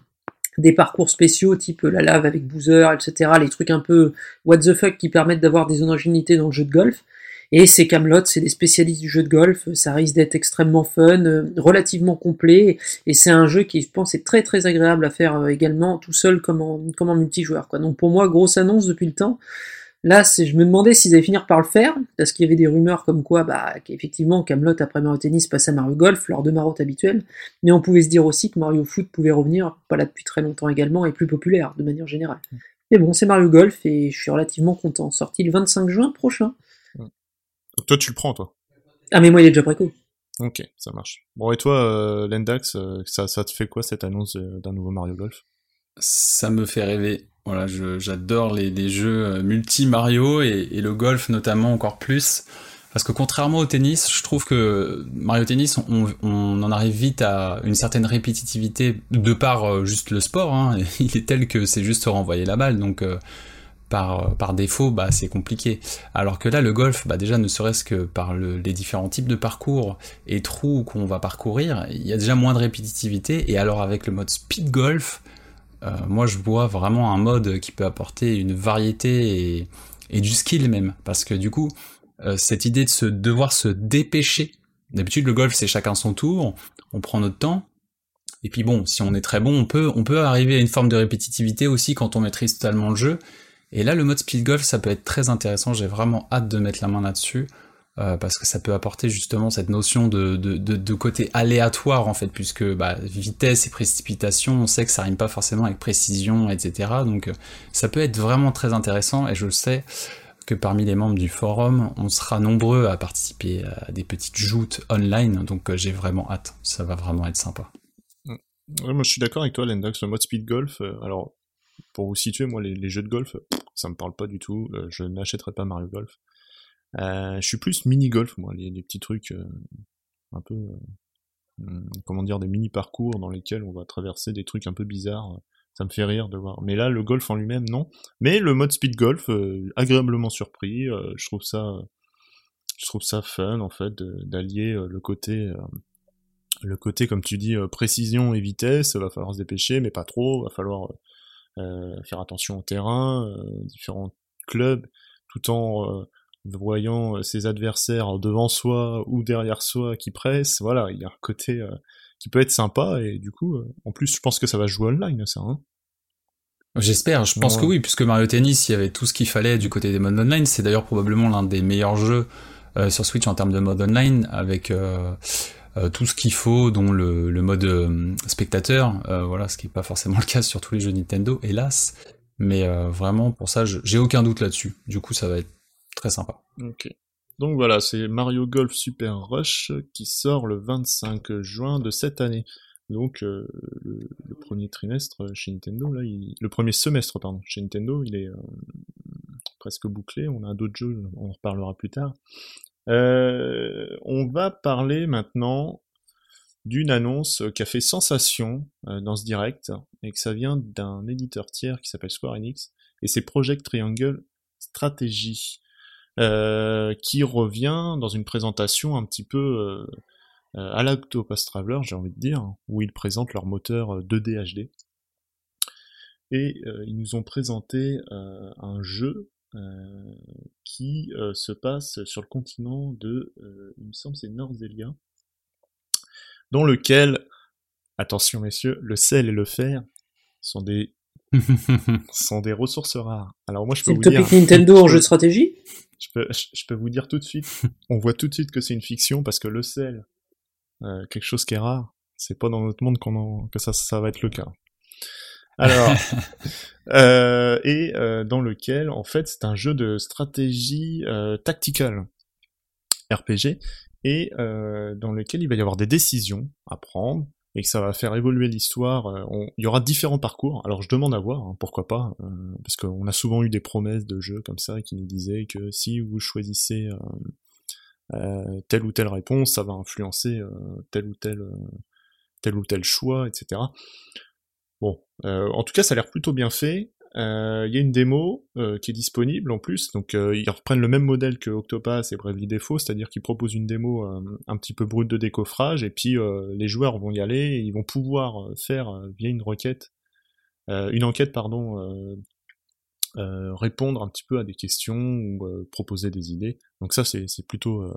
des parcours spéciaux type la lave avec Boozer, etc. Les trucs un peu what the fuck qui permettent d'avoir des originalités dans le jeu de golf. Et c'est Camelot, c'est des spécialistes du jeu de golf, ça risque d'être extrêmement fun, euh, relativement complet, et c'est un jeu qui, je pense, est très très agréable à faire euh, également tout seul comme en, comme en multijoueur. Quoi. Donc pour moi, grosse annonce depuis le temps. Là, je me demandais s'ils allaient finir par le faire, parce qu'il y avait des rumeurs comme quoi, bah, qu'effectivement, Camelot après Mario Tennis passe à Mario Golf, lors de marotte habituelle, mais on pouvait se dire aussi que Mario Foot pouvait revenir, pas là depuis très longtemps également, et plus populaire de manière générale. Mais bon, c'est Mario Golf, et je suis relativement content. Sorti le 25 juin prochain. Donc toi, tu le prends, toi Ah, mais moi, il est déjà préco. Ok, ça marche. Bon, et toi, euh, Lendax, euh, ça, ça te fait quoi cette annonce euh, d'un nouveau Mario Golf Ça me fait rêver. Voilà, je- j'adore les, les jeux euh, multi-Mario et, et le golf notamment encore plus. Parce que contrairement au tennis, je trouve que Mario Tennis, on, on en arrive vite à une certaine répétitivité de par euh, juste le sport. Hein. Il est tel que c'est juste renvoyer la balle. Donc euh, par, par défaut, bah, c'est compliqué. Alors que là, le golf, bah, déjà, ne serait-ce que par le, les différents types de parcours et trous qu'on va parcourir, il y a déjà moins de répétitivité. Et alors, avec le mode speed golf, euh, moi, je vois vraiment un mode qui peut apporter une variété et, et du skill même. Parce que du coup, euh, cette idée de se devoir se dépêcher. D'habitude, le golf, c'est chacun son tour. On prend notre temps. Et puis bon, si on est très bon, on peut, on peut arriver à une forme de répétitivité aussi quand on maîtrise totalement le jeu. Et là, le mode speed golf, ça peut être très intéressant. J'ai vraiment hâte de mettre la main là-dessus. Euh, parce que ça peut apporter justement cette notion de, de, de, de côté aléatoire en fait, puisque bah, vitesse et précipitation, on sait que ça rime pas forcément avec précision, etc. Donc euh, ça peut être vraiment très intéressant et je sais que parmi les membres du forum, on sera nombreux à participer à des petites joutes online, donc euh, j'ai vraiment hâte, ça va vraiment être sympa. Ouais, moi je suis d'accord avec toi, Lendax, le mode speed golf, euh, alors pour vous situer, moi les, jeux de golf, ça me parle pas du tout, euh, je n'achèterai pas Mario Golf. Euh, je suis plus mini-golf, moi, les, petits trucs euh, un peu, comment dire, des mini-parcours dans lesquels on va traverser des trucs un peu bizarres. Ça me fait rire de voir. Mais là, le golf en lui-même, non. Mais le mode speed golf, agréablement surpris. je trouve ça, je trouve ça fun en fait d'allier le côté, le côté comme tu dis, précision et vitesse. Va falloir se dépêcher, mais pas trop. Va falloir faire attention au terrain, euh, différents clubs, tout en euh, voyant euh, ses adversaires devant soi ou derrière soi qui pressent. Voilà, il y a un côté euh, qui peut être sympa et du coup, euh, en plus, je pense que ça va jouer online, ça. Hein J'espère, je pense Ouais. que oui, puisque Mario Tennis, il y avait tout ce qu'il fallait du côté des modes online. C'est d'ailleurs probablement l'un des meilleurs jeux euh, sur Switch en termes de mode online, avec euh, euh, tout ce qu'il faut, dont le, mode euh, spectateur, euh, voilà, ce qui n'est pas forcément le cas sur tous les jeux Nintendo, hélas. Mais euh, vraiment, pour ça, j'ai aucun doute là-dessus. Du coup, ça va être très sympa. Donc voilà, c'est Mario Golf Super Rush qui sort le 25 juin de cette année. Donc euh, le, premier trimestre chez Nintendo, le premier semestre pardon, chez Nintendo, il est euh, presque bouclé. On a d'autres jeux, on en reparlera plus tard. Euh, on va parler maintenant d'une annonce qui a fait sensation euh, dans ce direct et que ça vient d'un éditeur tiers qui s'appelle Square Enix et c'est Project Triangle Strategy euh, qui revient dans une présentation un petit peu euh, à l'Octopus Traveler, j'ai envie de dire, où ils présentent leur moteur euh, 2D HD. Et ils nous ont présenté un jeu qui euh, se passe sur le continent de, euh, il me semble, c'est Norzelia, dans lequel, attention messieurs, le sel et le fer sont des sont des ressources rares. Alors moi je peux C'est le vous dire, topic Nintendo en jeu de stratégie je peux, je je peux vous dire tout de suite, on voit tout de suite que c'est une fiction parce que le sel, euh, quelque chose qui est rare, c'est pas dans notre monde qu'on en- que ça, ça va être le cas. Alors, euh, et euh, dans lequel, en fait, c'est un jeu de stratégie euh, RPG, et euh, dans lequel il va y avoir des décisions à prendre et que ça va faire évoluer l'histoire. euh, Il y aura différents parcours. Alors je demande à voir, hein, pourquoi pas, euh, parce qu'on a souvent eu des promesses de jeux comme ça qui nous disaient que si vous choisissez euh, euh, telle ou telle réponse, ça va influencer euh, tel ou tel euh, tel ou tel choix, etc. Euh, en tout cas, ça a l'air plutôt bien fait. Euh, Il y a une démo euh, qui est disponible en plus, donc ils reprennent le même modèle que Octopass et Bravely Default, c'est-à-dire qu'ils proposent une démo un petit peu brute de décoffrage, et puis les joueurs vont y aller et ils vont pouvoir faire via une requête, une enquête, pardon, euh, répondre un petit peu à des questions ou euh, proposer des idées. Donc ça, c'est plutôt euh,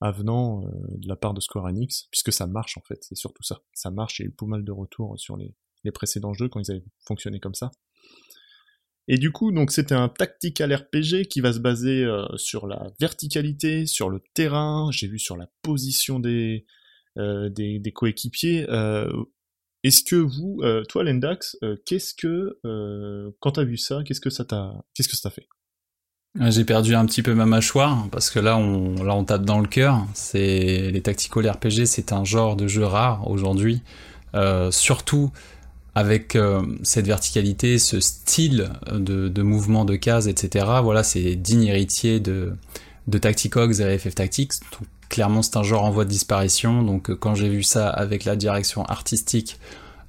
avenant de la part de Square Enix, puisque ça marche en fait, c'est surtout ça. Ça marche, il y a eu pas mal de retours sur les, les précédents jeux quand ils avaient fonctionné comme ça. Et du coup, donc c'était un tactical RPG qui va se baser euh, sur la verticalité, sur le terrain, j'ai vu sur la position des, euh, des, coéquipiers. Euh, Est-ce que vous, toi Lendax, qu'est-ce que, quand t'as vu ça, qu'est-ce que ça t'a, qu'est-ce que ça fait? J'ai perdu un petit peu ma mâchoire parce que là on, là on tape dans le cœur. C'est les tactical RPG, c'est un genre de jeu rare aujourd'hui, surtout avec euh, cette verticalité, ce style de, mouvement de cases, etc. Voilà, c'est digne héritier de de Tacticogs et FF Tactics. Clairement, c'est un genre en voie de disparition. Donc, euh, quand j'ai vu ça avec la direction artistique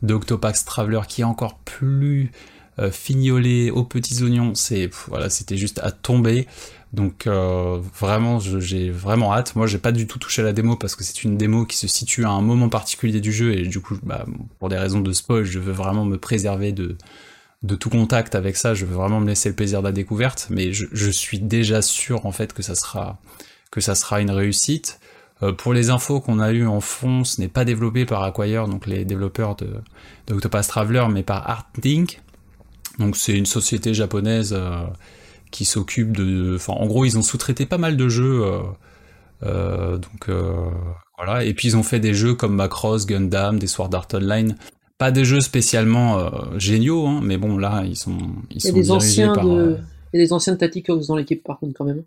d'Octopax Traveler, qui est encore plus euh, fignolé aux petits oignons, c'est voilà, c'était juste à tomber. Donc euh, vraiment, j'ai vraiment hâte. Moi, j'ai pas du tout touché à la démo parce que c'est une démo qui se situe à un moment particulier du jeu et du coup, bah, pour des raisons de spoil, je veux vraiment me préserver de tout contact avec ça. Je veux vraiment me laisser le plaisir de la découverte, mais je, suis déjà sûr en fait que ça sera que ça sera une réussite. Euh, pour les infos qu'on a eues en fond, ce n'est pas développé par Acquire, donc les développeurs de, de Traveler, mais par Artlink. Donc c'est une société japonaise euh, qui s'occupe de... Enfin, en gros, ils ont sous-traité pas mal de jeux. euh, euh, donc voilà. Et puis ils ont fait des jeux comme Macross, Gundam, des Sword Art Online. Pas des jeux spécialement géniaux, hein, mais bon là ils sont ils sont des dirigés anciens par. de, il y a des anciens de dans l'équipe par contre quand même.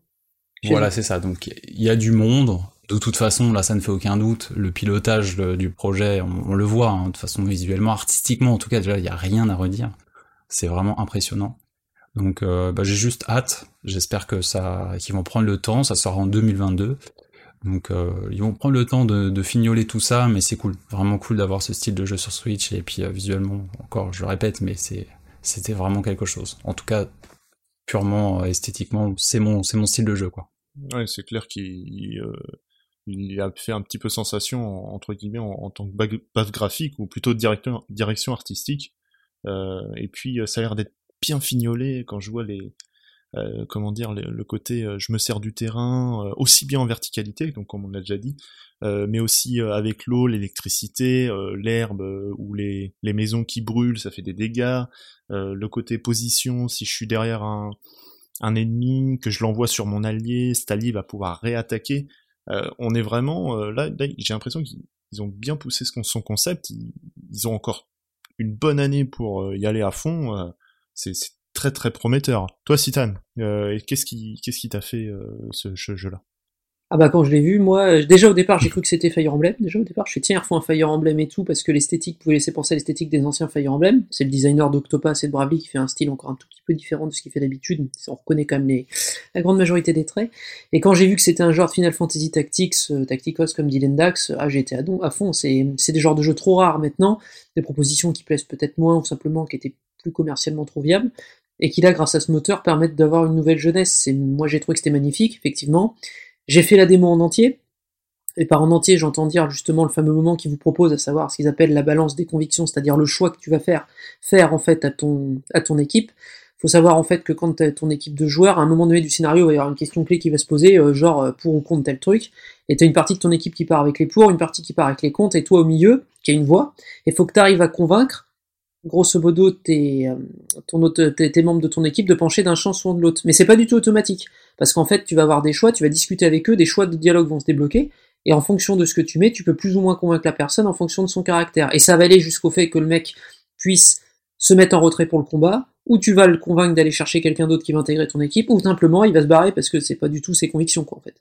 Chez Voilà, c'est ça. Donc il y a du monde. De toute façon, là, ça ne fait aucun doute. Le pilotage du projet, on, on le voit, hein, de façon visuellement, artistiquement, en tout cas, déjà, il n'y a rien à redire. C'est vraiment impressionnant. Donc, euh, bah, j'ai juste hâte. J'espère que ça, qu'ils vont prendre le temps. Ça sort en 2022. Donc, euh, ils vont prendre le temps de, de fignoler tout ça, mais c'est cool. Vraiment cool d'avoir ce style de jeu sur Switch. Et puis, euh, visuellement, encore, je le répète, mais c'est, c'était vraiment quelque chose. En tout cas, purement euh, esthétiquement, c'est mon, c'est mon style de jeu, quoi. Ouais, c'est clair qu'il il a fait un petit peu sensation en- entre guillemets en, tant que base graphique ou plutôt direction artistique. Euh, et puis euh, ça a l'air d'être bien fignolé quand je vois les euh, comment dire le, côté euh, je me sers du terrain euh, aussi bien en verticalité donc comme on l'a déjà dit euh, mais aussi avec l'eau l'électricité l'herbe ou les les maisons qui brûlent ça fait des dégâts le côté position si je suis derrière un un ennemi, que je l'envoie sur mon allié, cet allié va pouvoir réattaquer. On est vraiment là, là, j'ai l'impression qu'ils ils ont bien poussé son concept. Ils ont encore une bonne année pour euh, y aller à fond. euh, c'est très très prometteur. Toi, Citan, euh, qu'est-ce qui qu'est-ce qui t'a fait ce, ce jeu-là? Ah bah quand je l'ai vu, moi, euh, déjà au départ j'ai cru que c'était Fire Emblem. Déjà au départ, je suis tiens, ils un Fire Emblem et tout parce que l'esthétique pouvait laisser penser à l'esthétique des anciens Fire Emblem. C'est le designer d'Octopath et de Bravely qui fait un style encore un tout petit peu différent de ce qu'il fait d'habitude. On reconnaît quand même les, la grande majorité des traits. Et quand j'ai vu que c'était un genre de Final Fantasy Tactics, euh, Tacticos comme dit Lendax, ah j'ai été à, don- à fond. C'est des genres de jeux trop rares maintenant, des propositions qui plaisent peut-être moins ou simplement qui étaient plus commercialement trop viables et qui là, grâce à ce moteur, permettent d'avoir une nouvelle jeunesse. Moi, j'ai trouvé que c'était magnifique, effectivement. J'ai fait la démo en entier. Et par en entier, j'entends dire justement le fameux moment qui vous propose, à savoir ce qu'ils appellent la balance des convictions, c'est-à-dire le choix que tu vas faire, faire en fait à ton, à ton équipe. Faut savoir en fait que quand tu ton équipe de joueurs, à un moment donné du scénario, il va y avoir une question clé qui va se poser, euh, genre euh, pour ou contre tel truc, et tu as une partie de ton équipe qui part avec les pour, une partie qui part avec les contre, et toi au milieu, qui a une voix, et faut que tu arrives à convaincre, grosso modo, tes, euh, ton tes, tes membres de ton équipe de pencher d'un champ soit de l'autre. Mais c'est pas du tout automatique, parce qu'en fait, tu vas avoir des choix, tu vas discuter avec eux, des choix de dialogue vont se débloquer, et en fonction de ce que tu mets, tu peux plus ou moins convaincre la personne en fonction de son caractère. Et ça va aller jusqu'au fait que le mec puisse se mettre en retrait pour le combat, ou tu vas le convaincre d'aller chercher quelqu'un d'autre qui va intégrer ton équipe, ou simplement il va se barrer parce que c'est pas du tout ses convictions, quoi, en fait.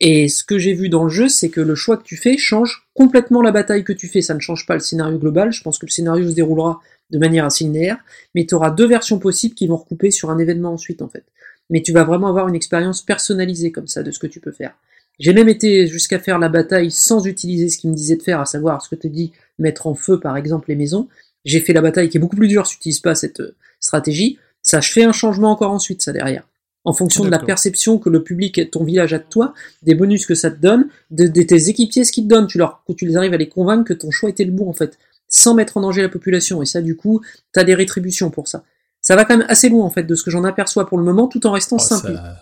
Et ce que j'ai vu dans le jeu, c'est que le choix que tu fais change complètement la bataille que tu fais. Ça ne change pas le scénario global. Je pense que le scénario se déroulera de manière assez linéaire, mais tu auras deux versions possibles qui vont recouper sur un événement ensuite, en fait. Mais tu vas vraiment avoir une expérience personnalisée comme ça de ce que tu peux faire. J'ai même été jusqu'à faire la bataille sans utiliser ce qu'il me disait de faire, à savoir ce que te dit mettre en feu, par exemple, les maisons. J'ai fait la bataille qui est beaucoup plus dure si tu n'utilises pas cette euh, stratégie. Ça, je fais un changement encore ensuite, ça derrière. En fonction de la perception que le public ton village a de toi, des bonus que ça te donne, de, de tes équipiers ce qu'ils te donnent, tu leur, tu les arrives à les convaincre que ton choix était le bon en fait, sans mettre en danger la population. Et ça, du coup, t'as des rétributions pour ça. Ça va quand même assez loin en fait de ce que j'en aperçois pour le moment, tout en restant Oh, simple. ça,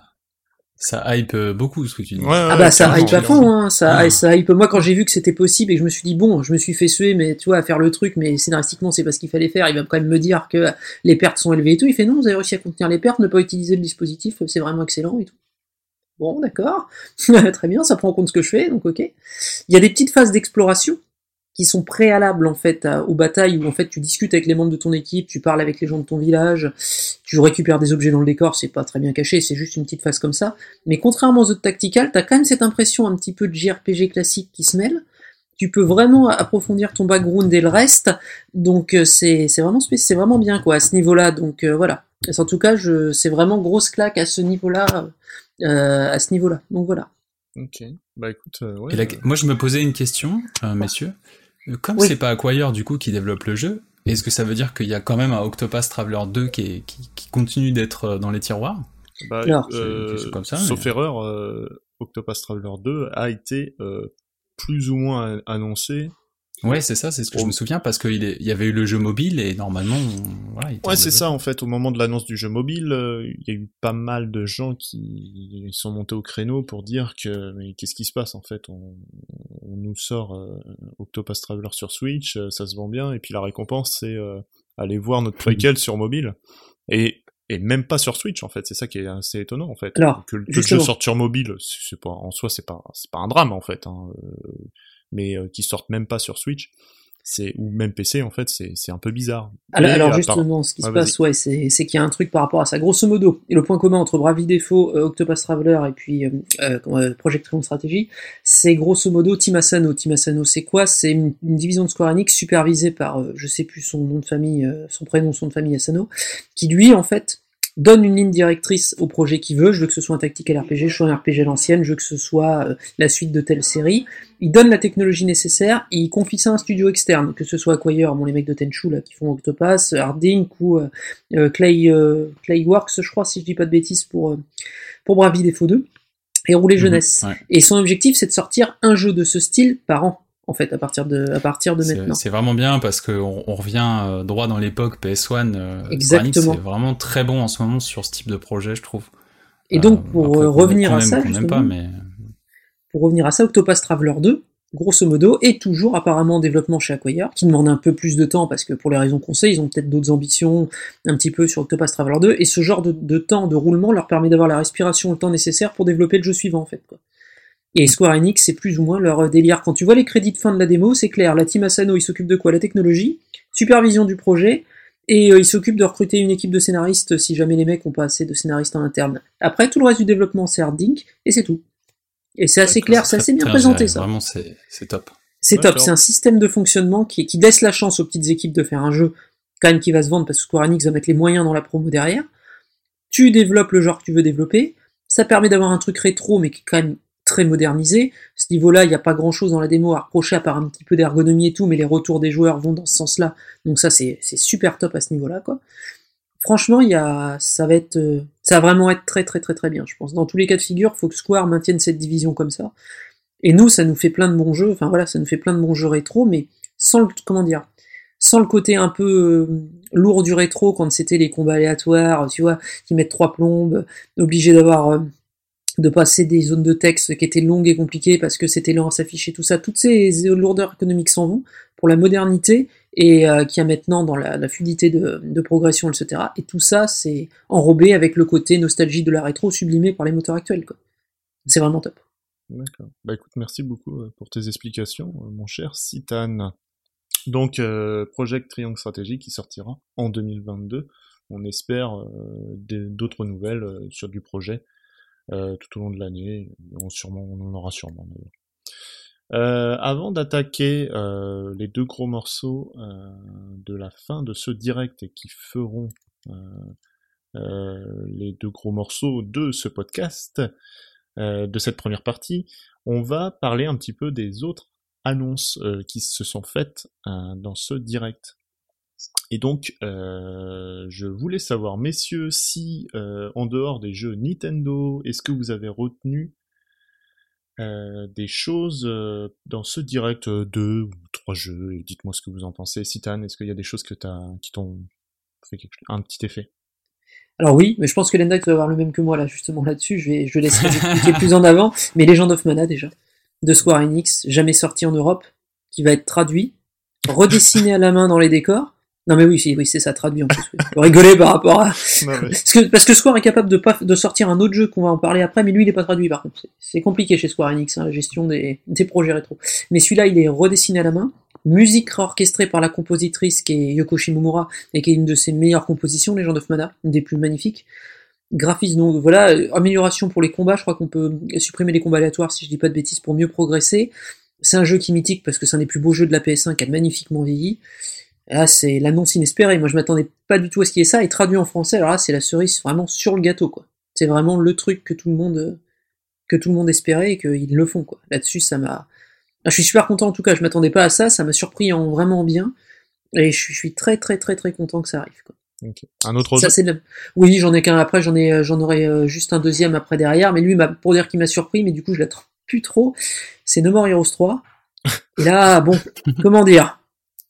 ça hype euh, beaucoup ce que tu dis. Ah bah ça hype à fond, hein. ça, Ah. ça hype. Moi quand j'ai vu que c'était possible et que je me suis dit bon, je me suis fait suer, mais tu vois à faire le truc, mais scénaristiquement c'est pas ce qu'il fallait faire. Il va quand même me dire que les pertes sont élevées et tout. Il fait non, vous avez réussi à contenir les pertes, ne pas utiliser le dispositif, c'est vraiment excellent et tout. Bon d'accord, très bien, ça prend en compte ce que je fais, donc ok. Il y a des petites phases d'exploration qui sont préalables en fait à- aux batailles où en fait tu discutes avec les membres de ton équipe, tu parles avec les gens de ton village, tu récupères des objets dans le décor, c'est pas très bien caché, c'est juste une petite phase comme ça. Mais contrairement aux autres tacticales, t'as quand même cette impression un petit peu de JRPG classique qui se mêle. Tu peux vraiment approfondir ton background et le reste, donc euh, c'est c'est vraiment c'est vraiment bien quoi à ce niveau-là. Donc euh, voilà. En tout cas, je c'est vraiment grosse claque à ce niveau-là, euh, à ce niveau-là. Donc voilà. Ok. Bah écoute, euh, ouais. La- euh, moi, je me posais une question, euh, messieurs. Euh, Comme Oui. c'est pas Acquire du coup qui développe le jeu, Est-ce que ça veut dire qu'il y a quand même un Octopath Traveler 2 qui, est- qui, qui continue d'être euh, dans les tiroirs? Bah, euh, comme ça, sauf mais- erreur, euh, Octopath Traveler 2 a été euh, plus ou moins annoncé. Ouais, c'est ça, c'est ce que je me souviens parce qu'il est- il y avait eu le jeu mobile et normalement, voilà. il Ouais, c'est ça en fait. Au moment de l'annonce du jeu mobile, euh, il y a eu pas mal de gens qui sont montés au créneau pour dire que mais qu'est-ce qui se passe en fait? On, on nous sort euh, Octopath Traveler sur Switch, euh, ça se vend bien, et puis la récompense c'est euh, aller voir notre préquel sur mobile. Et et même pas sur Switch en fait, c'est ça qui est assez étonnant en fait. Alors, que, le- que le justement. jeu sorte sur mobile, c'est c'est pas en soi c'est pas c'est pas un drame en fait, hein, euh, mais euh, qui sortent même pas sur Switch, c'est ou même PC en fait, c'est c'est un peu bizarre. Alors, Et alors, part- justement, ce qui se passe, ouais, c'est c'est qu'il y a un truc par rapport à ça. Grosso modo, et le point commun entre Bravely Default, euh, Octopus Traveler et puis euh, euh, euh, Project Triumph Strategy, c'est grosso modo Team Asano. Team Asano, c'est quoi? C'est une, une division de Square Enix supervisée par, euh, je sais plus son nom de famille, euh, son prénom, son nom de famille Asano, qui lui, en fait, donne une ligne directrice au projet qu'il veut. Je veux que ce soit un tactical RPG, je veux un RPG à l'ancienne, je veux que ce soit euh, la suite de telle série. Il donne la technologie nécessaire, et il confie ça à un studio externe, que ce soit Acquire, bon les mecs de Tenchu là qui font Octopass, Hardink ou euh, euh, Clay euh, Clayworks, je crois si je dis pas de bêtises pour euh, pour Bravely Default 2 et rouler jeunesse. Mhm, ouais. Et son objectif c'est de sortir un jeu de ce style par an en fait à partir de à partir de C'est maintenant. c'est vraiment bien parce qu'on on revient euh, droit dans l'époque PS1. euh, Exactement. C'est vraiment très bon en ce moment sur ce type de projet, je trouve. Et donc Euh, pour après, revenir à ça justement, pas, mais pour revenir à ça, Octopath Traveler 2, grosso modo, est toujours apparemment en développement chez Acquire, qui demande un peu plus de temps parce que pour les raisons qu'on sait, ils ont peut-être d'autres ambitions un petit peu sur Octopath Traveler 2, et ce genre de, de temps de roulement leur permet d'avoir la respiration, le temps nécessaire pour développer le jeu suivant en fait. Quoi. Et Square Enix, c'est plus ou moins leur euh, délire. Quand tu vois les crédits de fin de la démo, c'est clair, la team Asano, il s'occupe de quoi? La technologie, supervision du projet, et euh, il s'occupe de recruter une équipe de scénaristes si jamais les mecs ont pas assez de scénaristes en interne. Après, tout le reste du développement, c'est Hardink, et c'est tout. Et c'est assez clair, c'est assez bien présenté ça. Vraiment, c'est top. C'est top, c'est un système de fonctionnement qui, qui laisse la chance aux petites équipes de faire un jeu quand même qui va se vendre parce que Square Enix va mettre les moyens dans la promo derrière. Tu développes le genre que tu veux développer, ça permet d'avoir un truc rétro mais qui est quand même modernisé. Ce niveau-là, il n'y a pas grand-chose dans la démo à reprocher à part un petit peu d'ergonomie et tout, mais les retours des joueurs vont dans ce sens-là. Donc ça, c'est c'est super top à ce niveau-là, quoi. Franchement, il y a, ça va être, euh, ça va vraiment être très très très très bien, je pense. Dans tous les cas de figure, faut que Square maintienne cette division comme ça. Et nous, ça nous fait plein de bons jeux. Enfin voilà, ça nous fait plein de bons jeux rétro, mais sans le, comment dire, sans le côté un peu euh, lourd du rétro quand c'était les combats aléatoires, tu vois, qui mettent trois plombes, obligé d'avoir euh, de passer des zones de texte qui étaient longues et compliquées parce que c'était lent à s'afficher, tout ça, toutes ces lourdeurs économiques s'en vont pour la modernité et euh, qui a maintenant dans la, fluidité de, progression, etc. Et tout ça, c'est enrobé avec le côté nostalgie de la rétro sublimé par les moteurs actuels. C'est vraiment top. D'accord. Bah écoute, merci beaucoup euh, pour tes explications, euh, mon cher Citan. Donc, euh, Project Triangle Strategy qui sortira en 2022. On espère euh, d'autres nouvelles sur du projet euh, tout au long de l'année. On, en aura sûrement d'ailleurs. Euh, avant d'attaquer euh, les deux gros morceaux de la fin de ce direct et qui feront les deux gros morceaux de ce podcast, de cette première partie, on va parler un petit peu des autres annonces qui se sont faites dans ce direct. Et donc, euh, je voulais savoir, messieurs, si euh, en dehors des jeux Nintendo, est-ce que vous avez retenu euh, des choses euh, dans ce direct, euh, deux ou trois jeux, et dites-moi ce que vous en pensez. Citan, est-ce qu'il y a des choses que t'as, qui t'ont fait quelque, un petit effet? Alors oui, mais je pense que Lendax va avoir le même que moi là, justement là-dessus. Je vais, je laisserai expliquer plus en avant. Mais Legend of Mana déjà, de Square Enix, jamais sorti en Europe, qui va être traduit, redessiné à la main dans les décors. Non mais oui, c'est oui, c'est ça traduit en plus. oui. Faut rigoler par rapport à parce que, parce que Square est capable de pas de sortir un autre jeu qu'on va en parler après, mais lui il est pas traduit par contre. C'est- compliqué chez Square Enix hein, la gestion des, des projets rétro. Mais celui-là il est redessiné à la main, musique orchestrée par la compositrice qui est Yoko Shimomura et qui est une de ses meilleures compositions, Legend of Mana, une des plus magnifiques. Graphisme donc voilà, euh, amélioration pour les combats, je crois qu'on peut supprimer les combats aléatoires si je dis pas de bêtises pour mieux progresser. C'est un jeu qui est mythique parce que c'est un des plus beaux jeux de la PS1 qui a magnifiquement vieilli. Là, c'est l'annonce inespérée. Moi, je m'attendais pas du tout à ce qu'il y ait ça. Et traduit en français, alors là, c'est la cerise vraiment sur le gâteau, quoi. C'est vraiment le truc que tout le monde, que tout le monde espérait et qu'ils le font, quoi. Là-dessus, ça m'a, Ah, je suis super content en tout cas. Je m'attendais pas à ça. Ça m'a surpris en vraiment bien. Et je suis, très très très très content que ça arrive. Quoi. Ok. Un autre Ça, jeu Oui, j'en ai qu'un après, j'en ai, euh, j'en aurai euh, juste un deuxième après derrière, mais lui, pour dire qu'il m'a surpris, mais du coup, je l'attends plus trop. C'est No More Heroes 3. Et là, bon, comment dire?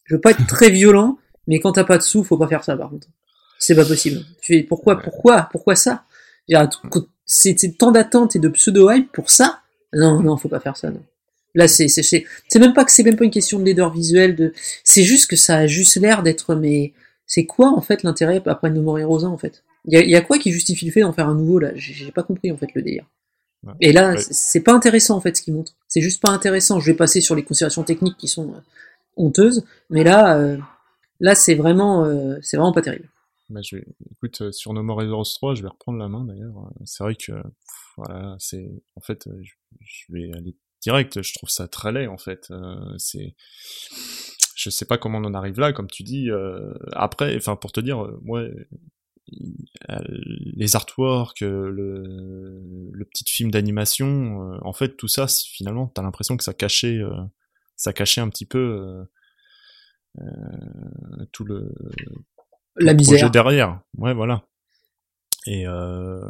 Je veux pas être très violent, mais quand t'as pas de sous, faut pas faire ça, par contre. C'est pas possible. Tu fais, pourquoi, pourquoi, pourquoi ça? C'est tant d'attente et de pseudo-hype pour ça? Non, non, faut pas faire ça, non. Là, c'est, c'est, c'est c'est même pas que c'est même pas une question de leader visuel, de, c'est juste que ça a juste l'air d'être, mais, c'est quoi en fait l'intérêt après No More Heroes 1 en fait? Il y, y a quoi qui justifie le fait d'en faire un nouveau là? J'ai pas compris en fait le délire. Ouais. Et là, Ouais. c'est- pas intéressant en fait ce qu'il montre. C'est juste pas intéressant. Je vais passer sur les considérations techniques qui sont honteuses, mais là, euh, là c'est vraiment, euh, vraiment pas terrible. Bah, je vais... Écoute, euh, sur No More Heroes 3, je vais reprendre la main d'ailleurs. C'est vrai que, voilà, c'est, en fait, je, vais aller direct. Je trouve ça très laid, en fait. C'est, je sais pas comment on en arrive là, comme tu dis. Après, enfin, pour te dire, moi, les artworks, le, le petit film d'animation, en fait, tout ça, finalement, t'as l'impression que ça cachait, ça cachait un petit peu euh, euh, tout le La le projet misère. derrière. Ouais, voilà. Et euh,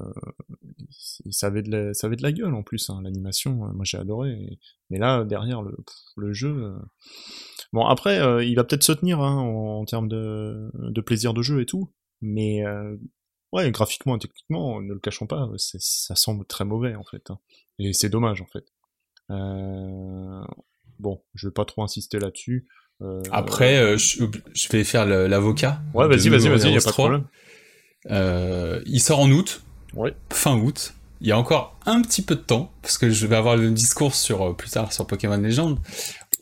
ça avait de la, ça avait de la gueule en plus, hein, l'animation. euh, Moi, j'ai adoré. Et- Mais là, derrière le, le jeu. euh, Bon, après, euh, il va peut-être se tenir hein, en, en termes de, de plaisir de jeu et tout. Mais euh, ouais, graphiquement et techniquement, ne le cachons pas, ça semble très mauvais en fait. hein. Et c'est dommage en fait. Euh, Bon, je vais pas trop insister là-dessus. Euh, Après, euh, je, je vais faire l'avocat. ouais, vas-y, vas-y, vas-y, y a pas de 3. problème. Euh, il sort en août, Ouais. fin août. Il y a encore un petit peu de temps, parce que je vais avoir le discours sur euh, plus tard sur Pokémon Legends.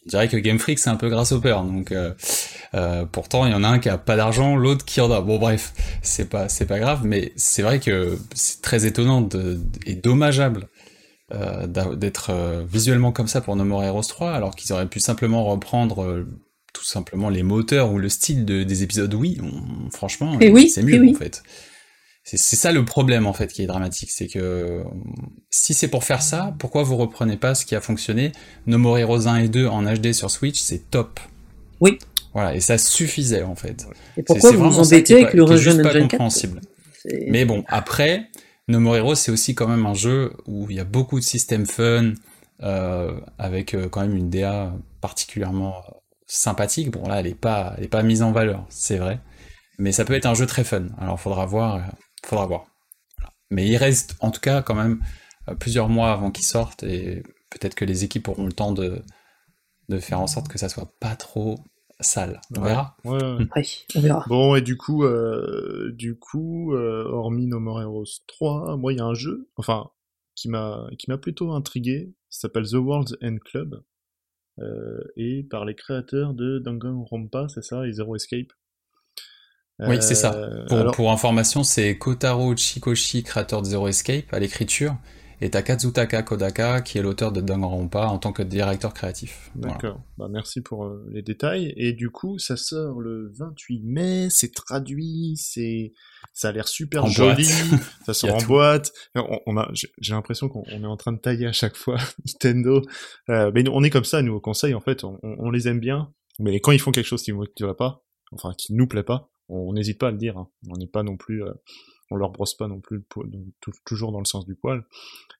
Je dirais que Game Freak c'est un peu grâce au père, donc euh, euh, pourtant il y en a un qui a pas d'argent, l'autre qui en a. Bon bref, c'est pas c'est pas grave, mais c'est vrai que c'est très étonnant de, et dommageable euh, d'être euh, visuellement comme ça pour No More Heroes 3, alors qu'ils auraient pu simplement reprendre euh, tout simplement les moteurs ou le style de- des épisodes oui, on- franchement, Eh oui, c'est mieux eh oui. en fait. C'est ça le problème en fait qui est dramatique, c'est que si c'est pour faire ça, pourquoi vous reprenez pas ce qui a fonctionné No More Heroes 1 et 2 en HD sur Switch, c'est top. Oui. Voilà, et ça suffisait en fait. Et pourquoi vous vous embêtez avec le Resident Engine 4 compréhensible. C'est- Mais bon, après, No More Heroes, c'est aussi quand même un jeu où il y a beaucoup de systèmes fun, euh, avec euh, quand même une DA particulièrement sympathique. Bon, là, elle est pas, est pas mise en valeur, c'est vrai. Mais ça peut être un jeu très fun. Alors, faudra voir, euh, faudra voir. Mais il reste, en tout cas, quand même, plusieurs mois avant qu'il sorte, et peut-être que les équipes auront le temps de, de faire en sorte que ça soit pas trop sale. On Ouais. verra. Ouais, ouais. Ouais, on verra. Bon, et du coup, euh, du coup, euh, hormis No More Heroes 3, moi, il y a un jeu, enfin, qui m'a, qui m'a plutôt intrigué, ça s'appelle The World's End Club, euh, et par les créateurs de Danganronpa, c'est ça, et Zero Escape. Oui, c'est ça. Pour, alors- pour information, c'est Kotaro Chikoshi, créateur de Zero Escape, à l'écriture, et t'as Kazutaka Kodaka, qui est l'auteur de Danganronpa en tant que directeur créatif. Voilà. D'accord. Bah, merci pour euh, les détails. Et du coup, ça sort le 28 mai, c'est traduit, c'est, ça a l'air super En joli, boîte. ça sort en tout. boîte. On, on a, j'ai l'impression qu'on on est en train de tailler à chaque fois Nintendo. Euh, mais nous, on est comme ça, nous, au conseil, en fait, on, on- on les aime bien. Mais quand ils font quelque chose qui ne va pas, enfin, qui nous plaît pas, on n'hésite pas à le dire. hein. On n'est pas non plus, euh, on leur brosse pas non plus le toujours dans le sens du poil.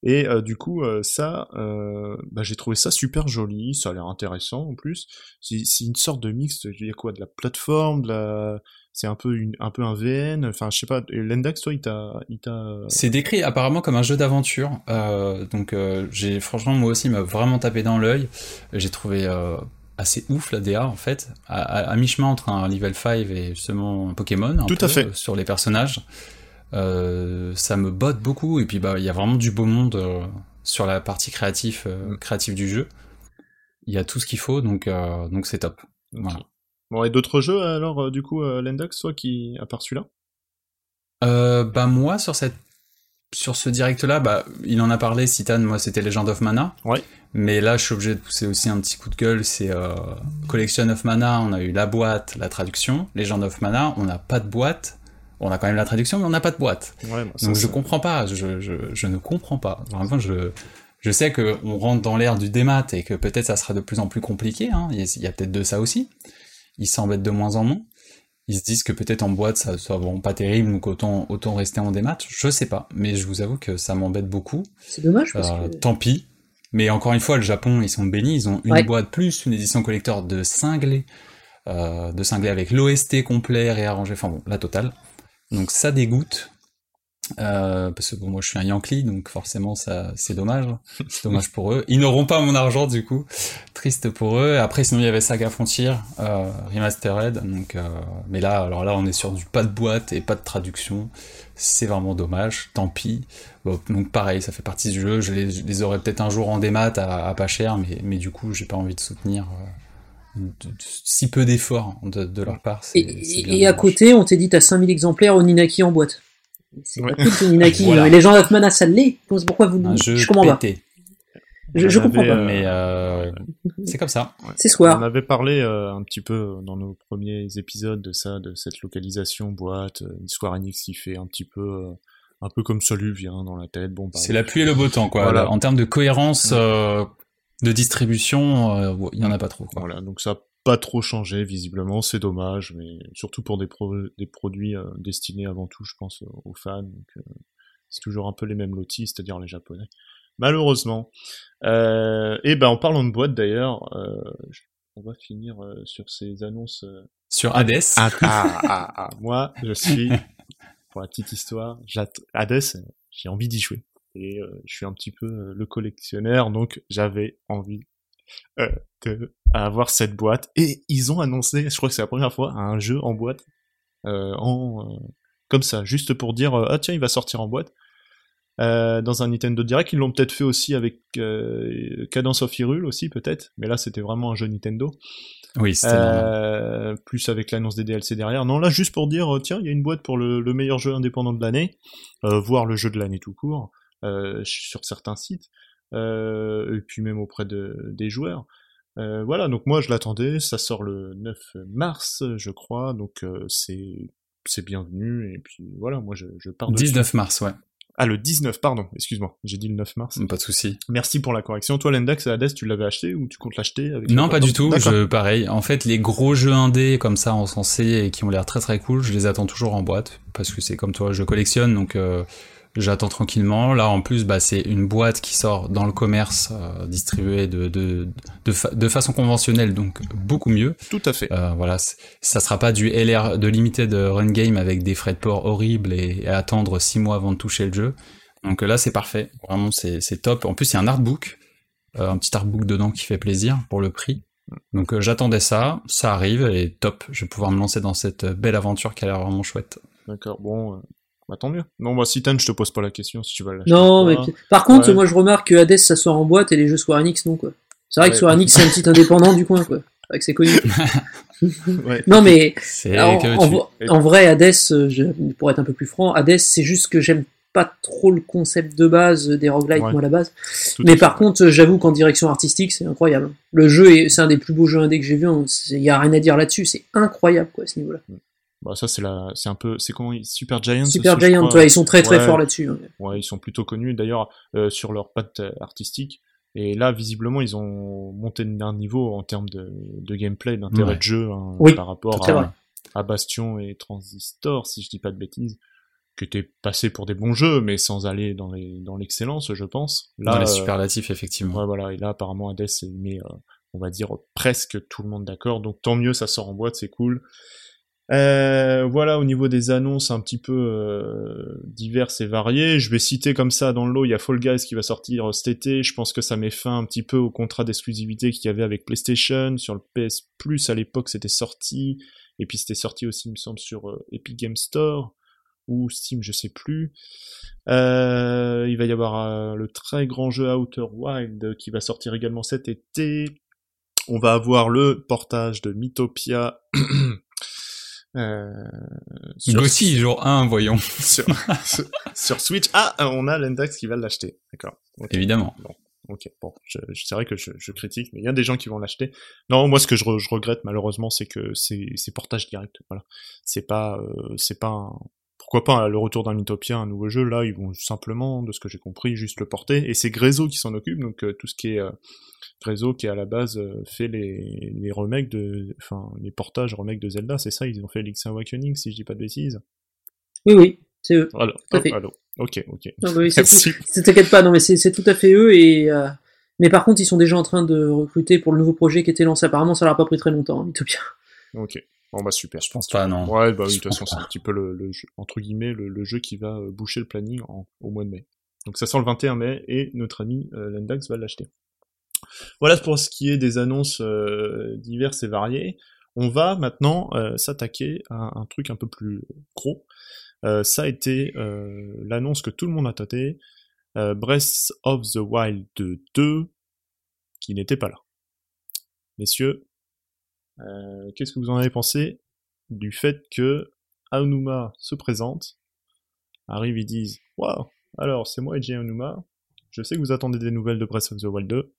Et euh, du coup, euh, ça, euh, bah, j'ai trouvé ça super joli, ça a l'air intéressant en plus. C'est une sorte de mix, il y a quoi, de la plateforme, de la, c'est un peu une, un peu un VN. Enfin, je sais pas. Lendax, toi, il t'a, il t'a. C'est décrit apparemment comme un jeu d'aventure, donc j'ai franchement moi aussi il m'a vraiment tapé dans l'œil. J'ai trouvé assez ouf la DA en fait, à, à- à mi-chemin entre un level 5 et justement un Pokémon. un Tout peu, à fait. Sur les personnages, Euh, ça me botte beaucoup et puis bah il y a vraiment du beau monde euh, sur la partie créative, euh, Mm. créative du jeu. Il y a tout ce qu'il faut donc euh, donc c'est top. Voilà. Bon, et d'autres jeux alors, euh, du coup, Lendax, toi, qui, à part celui-là? Euh, bah moi sur cette sur ce direct là bah il en a parlé Citan moi c'était Legend of Mana Ouais. mais là je suis obligé de pousser aussi un petit coup de gueule c'est euh, Collection of Mana on a eu la boîte la traduction Legend of Mana on n'a pas de boîte on a quand même la traduction mais on n'a pas de boîte Ouais, bah, donc je comprends pas je, je, je ne comprends pas vraiment je je sais que on rentre dans l'ère du démat et que peut-être ça sera de plus en plus compliqué hein. il y a, peut-être de ça aussi ils s'embêtent de moins en moins. Ils se disent que peut-être en boîte ça soit vraiment pas terrible, donc autant autant rester en démat. Je sais pas, mais je vous avoue que ça m'embête beaucoup. C'est dommage parce Euh, que. Tant pis. Mais encore une fois, le Japon, ils sont bénis. Ils ont une Ouais. boîte plus une édition collector de cinglé, euh, de cinglé avec l'OST complet réarrangé. Enfin bon, la totale. Donc ça dégoûte. Euh, parce que bon, moi je suis un Yankee, donc forcément ça c'est dommage. C'est dommage pour eux. Ils n'auront pas mon argent du coup. Triste pour eux. Après sinon il y avait Saga Frontier euh, remastered. Donc euh, mais là alors là on est sur du pas de boîte et pas de traduction. C'est vraiment dommage. Tant pis. Bon, donc pareil, ça fait partie du jeu. Je les, je les aurai peut-être un jour en démat à, à pas cher, mais, mais du coup, j'ai pas envie de soutenir euh, de- de- si peu d'efforts de, de leur part. c'est- Et, c'est à côté, on t'est dit t'as 5000 exemplaires au Ninaki en boîte. C'est Ouais. pas cool Ninaki. Voilà. hein. Les gens d'Atmana, ça l'est. Pourquoi vous un jeu Je comprends pas. Je, je On comprends avait, pas. euh, Mais euh, c'est comme ça. C'est On soir. avait parlé euh, un petit peu dans nos premiers épisodes de ça, de cette localisation boîte, euh, une Square Enix qui fait un petit peu, euh, un peu comme ça lui vient dans la tête. Bon, bah, C'est la pluie et le beau temps, quoi. Voilà. En termes de cohérence euh, de distribution, euh, il y en a pas trop. Quoi. Voilà, donc ça a pas trop changé visiblement, c'est dommage, mais surtout pour des, pro- des produits euh, destinés avant tout, je pense, aux fans. Euh, c'est toujours un peu les mêmes lotis, c'est-à-dire les japonais. Malheureusement. Euh, et ben en parlant de boîte d'ailleurs, euh, on va finir euh, sur ces annonces. euh, Sur Hades, Ah, ah, ah, ah. Moi, je suis, pour la petite histoire, Hades, euh, j'ai envie d'y jouer. Et euh, je suis un petit peu euh, le collectionneur, donc j'avais envie euh, de avoir cette boîte. Et ils ont annoncé, je crois que c'est la première fois, un jeu en boîte, euh, en euh, comme ça, juste pour dire ah tiens, il va sortir en boîte. Euh, dans un Nintendo Direct, ils l'ont peut-être fait aussi avec euh, Cadence of Hyrule aussi peut-être, mais là c'était vraiment un jeu Nintendo. oui. Euh, plus avec l'annonce des DLC derrière. Non, là, juste pour dire, tiens, il y a une boîte pour le, le meilleur jeu indépendant de l'année, euh, voire le jeu de l'année tout court, sur certains sites, euh, et puis même auprès de, des joueurs. Euh, voilà, donc moi je l'attendais, ça sort le 9 mars, je crois, donc euh, c'est c'est bienvenu, et puis voilà, moi je, je pars de 19 mars, ouais. Ah, le 19, pardon, excuse-moi, j'ai dit le 9 mars. Pas de souci. Merci pour la correction. Toi, Lendax et Hades, tu l'avais acheté ou tu comptes l'acheter avec Non, pas du tout. Je, pareil. En fait, les gros jeux indés comme ça encensés et qui ont l'air très très cool, je les attends toujours en boîte parce que c'est comme toi, je collectionne donc euh, j'attends tranquillement. Là, en plus, bah, c'est une boîte qui sort dans le commerce euh, distribuée de de de, fa- de façon conventionnelle, donc beaucoup mieux. Tout à fait. Euh, voilà, ça sera pas du LR de limited run game avec des frais de port horribles et, et attendre six mois avant de toucher le jeu. Donc là, c'est parfait. Vraiment, c'est c'est top. En plus, il y a un artbook, euh, un petit artbook dedans qui fait plaisir pour le prix. Donc euh, j'attendais ça, ça arrive et top. Je vais pouvoir me lancer dans cette belle aventure qui a l'air vraiment chouette. D'accord, bon, euh, bah, tant mieux. Non, moi, Citan, je te pose pas la question si tu vas l'acheter. Non, mais par contre, Ouais. moi je remarque que Hades ça sort en boîte et les jeux Square Enix non quoi. C'est vrai que. Square Enix c'est un petit indépendant du coin quoi. C'est vrai que c'est connu. Ouais. Non mais C'est en, vrai Hades, je, pour être un peu plus franc, Hades c'est juste que j'aime pas trop le concept de base des roguelites Ouais. moi à la base. Tout Mais fait. par contre, j'avoue qu'en direction artistique c'est incroyable. Le jeu est, c'est un des plus beaux jeux indés que j'ai vu. Il y a rien à dire là-dessus. C'est incroyable quoi à ce niveau-là. Bah, ça, c'est la, c'est un peu, c'est comment, Super Giant. Super Giant, crois. ouais, ils sont très très Ouais. forts là-dessus. Ouais, ils sont plutôt connus d'ailleurs euh, sur leur patte euh, artistique. Et là, visiblement, ils ont monté d'un niveau en termes de, de gameplay, d'intérêt Ouais. de jeu hein, Oui, par rapport à, à Bastion et Transistor, si je dis pas de bêtises, qui étaient passés pour des bons jeux, mais sans aller dans les dans l'excellence, je pense. Là, dans les euh, superlatifs, effectivement. Ouais, voilà. Et là, apparemment, Hades, il met, euh, on va dire, presque tout le monde d'accord. Donc, tant mieux, ça sort en boîte, c'est cool. Euh, voilà, au niveau des annonces un petit peu euh, diverses et variées, je vais citer comme ça dans le lot, il y a Fall Guys qui va sortir euh, cet été, je pense que ça met fin un petit peu au contrat d'exclusivité qu'il y avait avec PlayStation, sur le PS Plus à l'époque c'était sorti, et puis c'était sorti aussi il me semble sur euh, Epic Game Store, ou Steam, je sais plus. Euh, il va y avoir le très grand jeu Outer Wild qui va sortir également cet été. On va avoir le portage de Mythopia. euh, Gotti, jour 1, voyons. sur, sur- Switch. Ah, on a l'Index qui va l'acheter. D'accord. Ok. Évidemment. Ok, bon, je, je- c'est vrai que je, je critique, mais il y a des gens qui vont l'acheter. Non, moi, ce que je, re- je regrette malheureusement, c'est que c'est c'est portage direct. Voilà, c'est pas, euh, c'est pas. Un... pourquoi pas le retour d'un Mythopia, un nouveau jeu. Là, ils vont simplement, de ce que j'ai compris, juste le porter. Et c'est Grezzo qui s'en occupe, donc tout ce qui est Grezzo qui à la base fait les, les remakes de, enfin les portages remakes de Zelda, c'est ça. Ils ont fait Link's Awakening, si je dis pas de bêtises. Oui, oui, c'est eux. Alors, Tout à fait. alors, ok, ok. Non, mais Merci. T'inquiète pas, non mais c'est tout à fait eux et euh, mais par contre ils sont déjà en train de recruter pour le nouveau projet qui était lancé. Apparemment ça leur a pas pris très longtemps, hein, Mythopia. Ok. Bon bah super. Je pense pas, non. Ouais, bah oui, de toute façon, c'est un petit peu le, le jeu, entre guillemets, le, le jeu qui va euh, boucher le planning en- au mois de mai. Donc ça sort le 21 mai et notre ami euh, Lendax va l'acheter. Voilà pour ce qui est des annonces euh, diverses et variées. On va maintenant euh, s'attaquer à un truc un peu plus gros. Ça a été l'annonce que tout le monde a tâté, Breath of the Wild 2, qui n'était pas là. Messieurs, euh, qu'est-ce que vous en avez pensé du fait que Aonuma se présente, arrive, ils disent Waouh, alors c'est moi Eiji Aonuma, je sais que vous attendez des nouvelles de Breath of the Wild 2,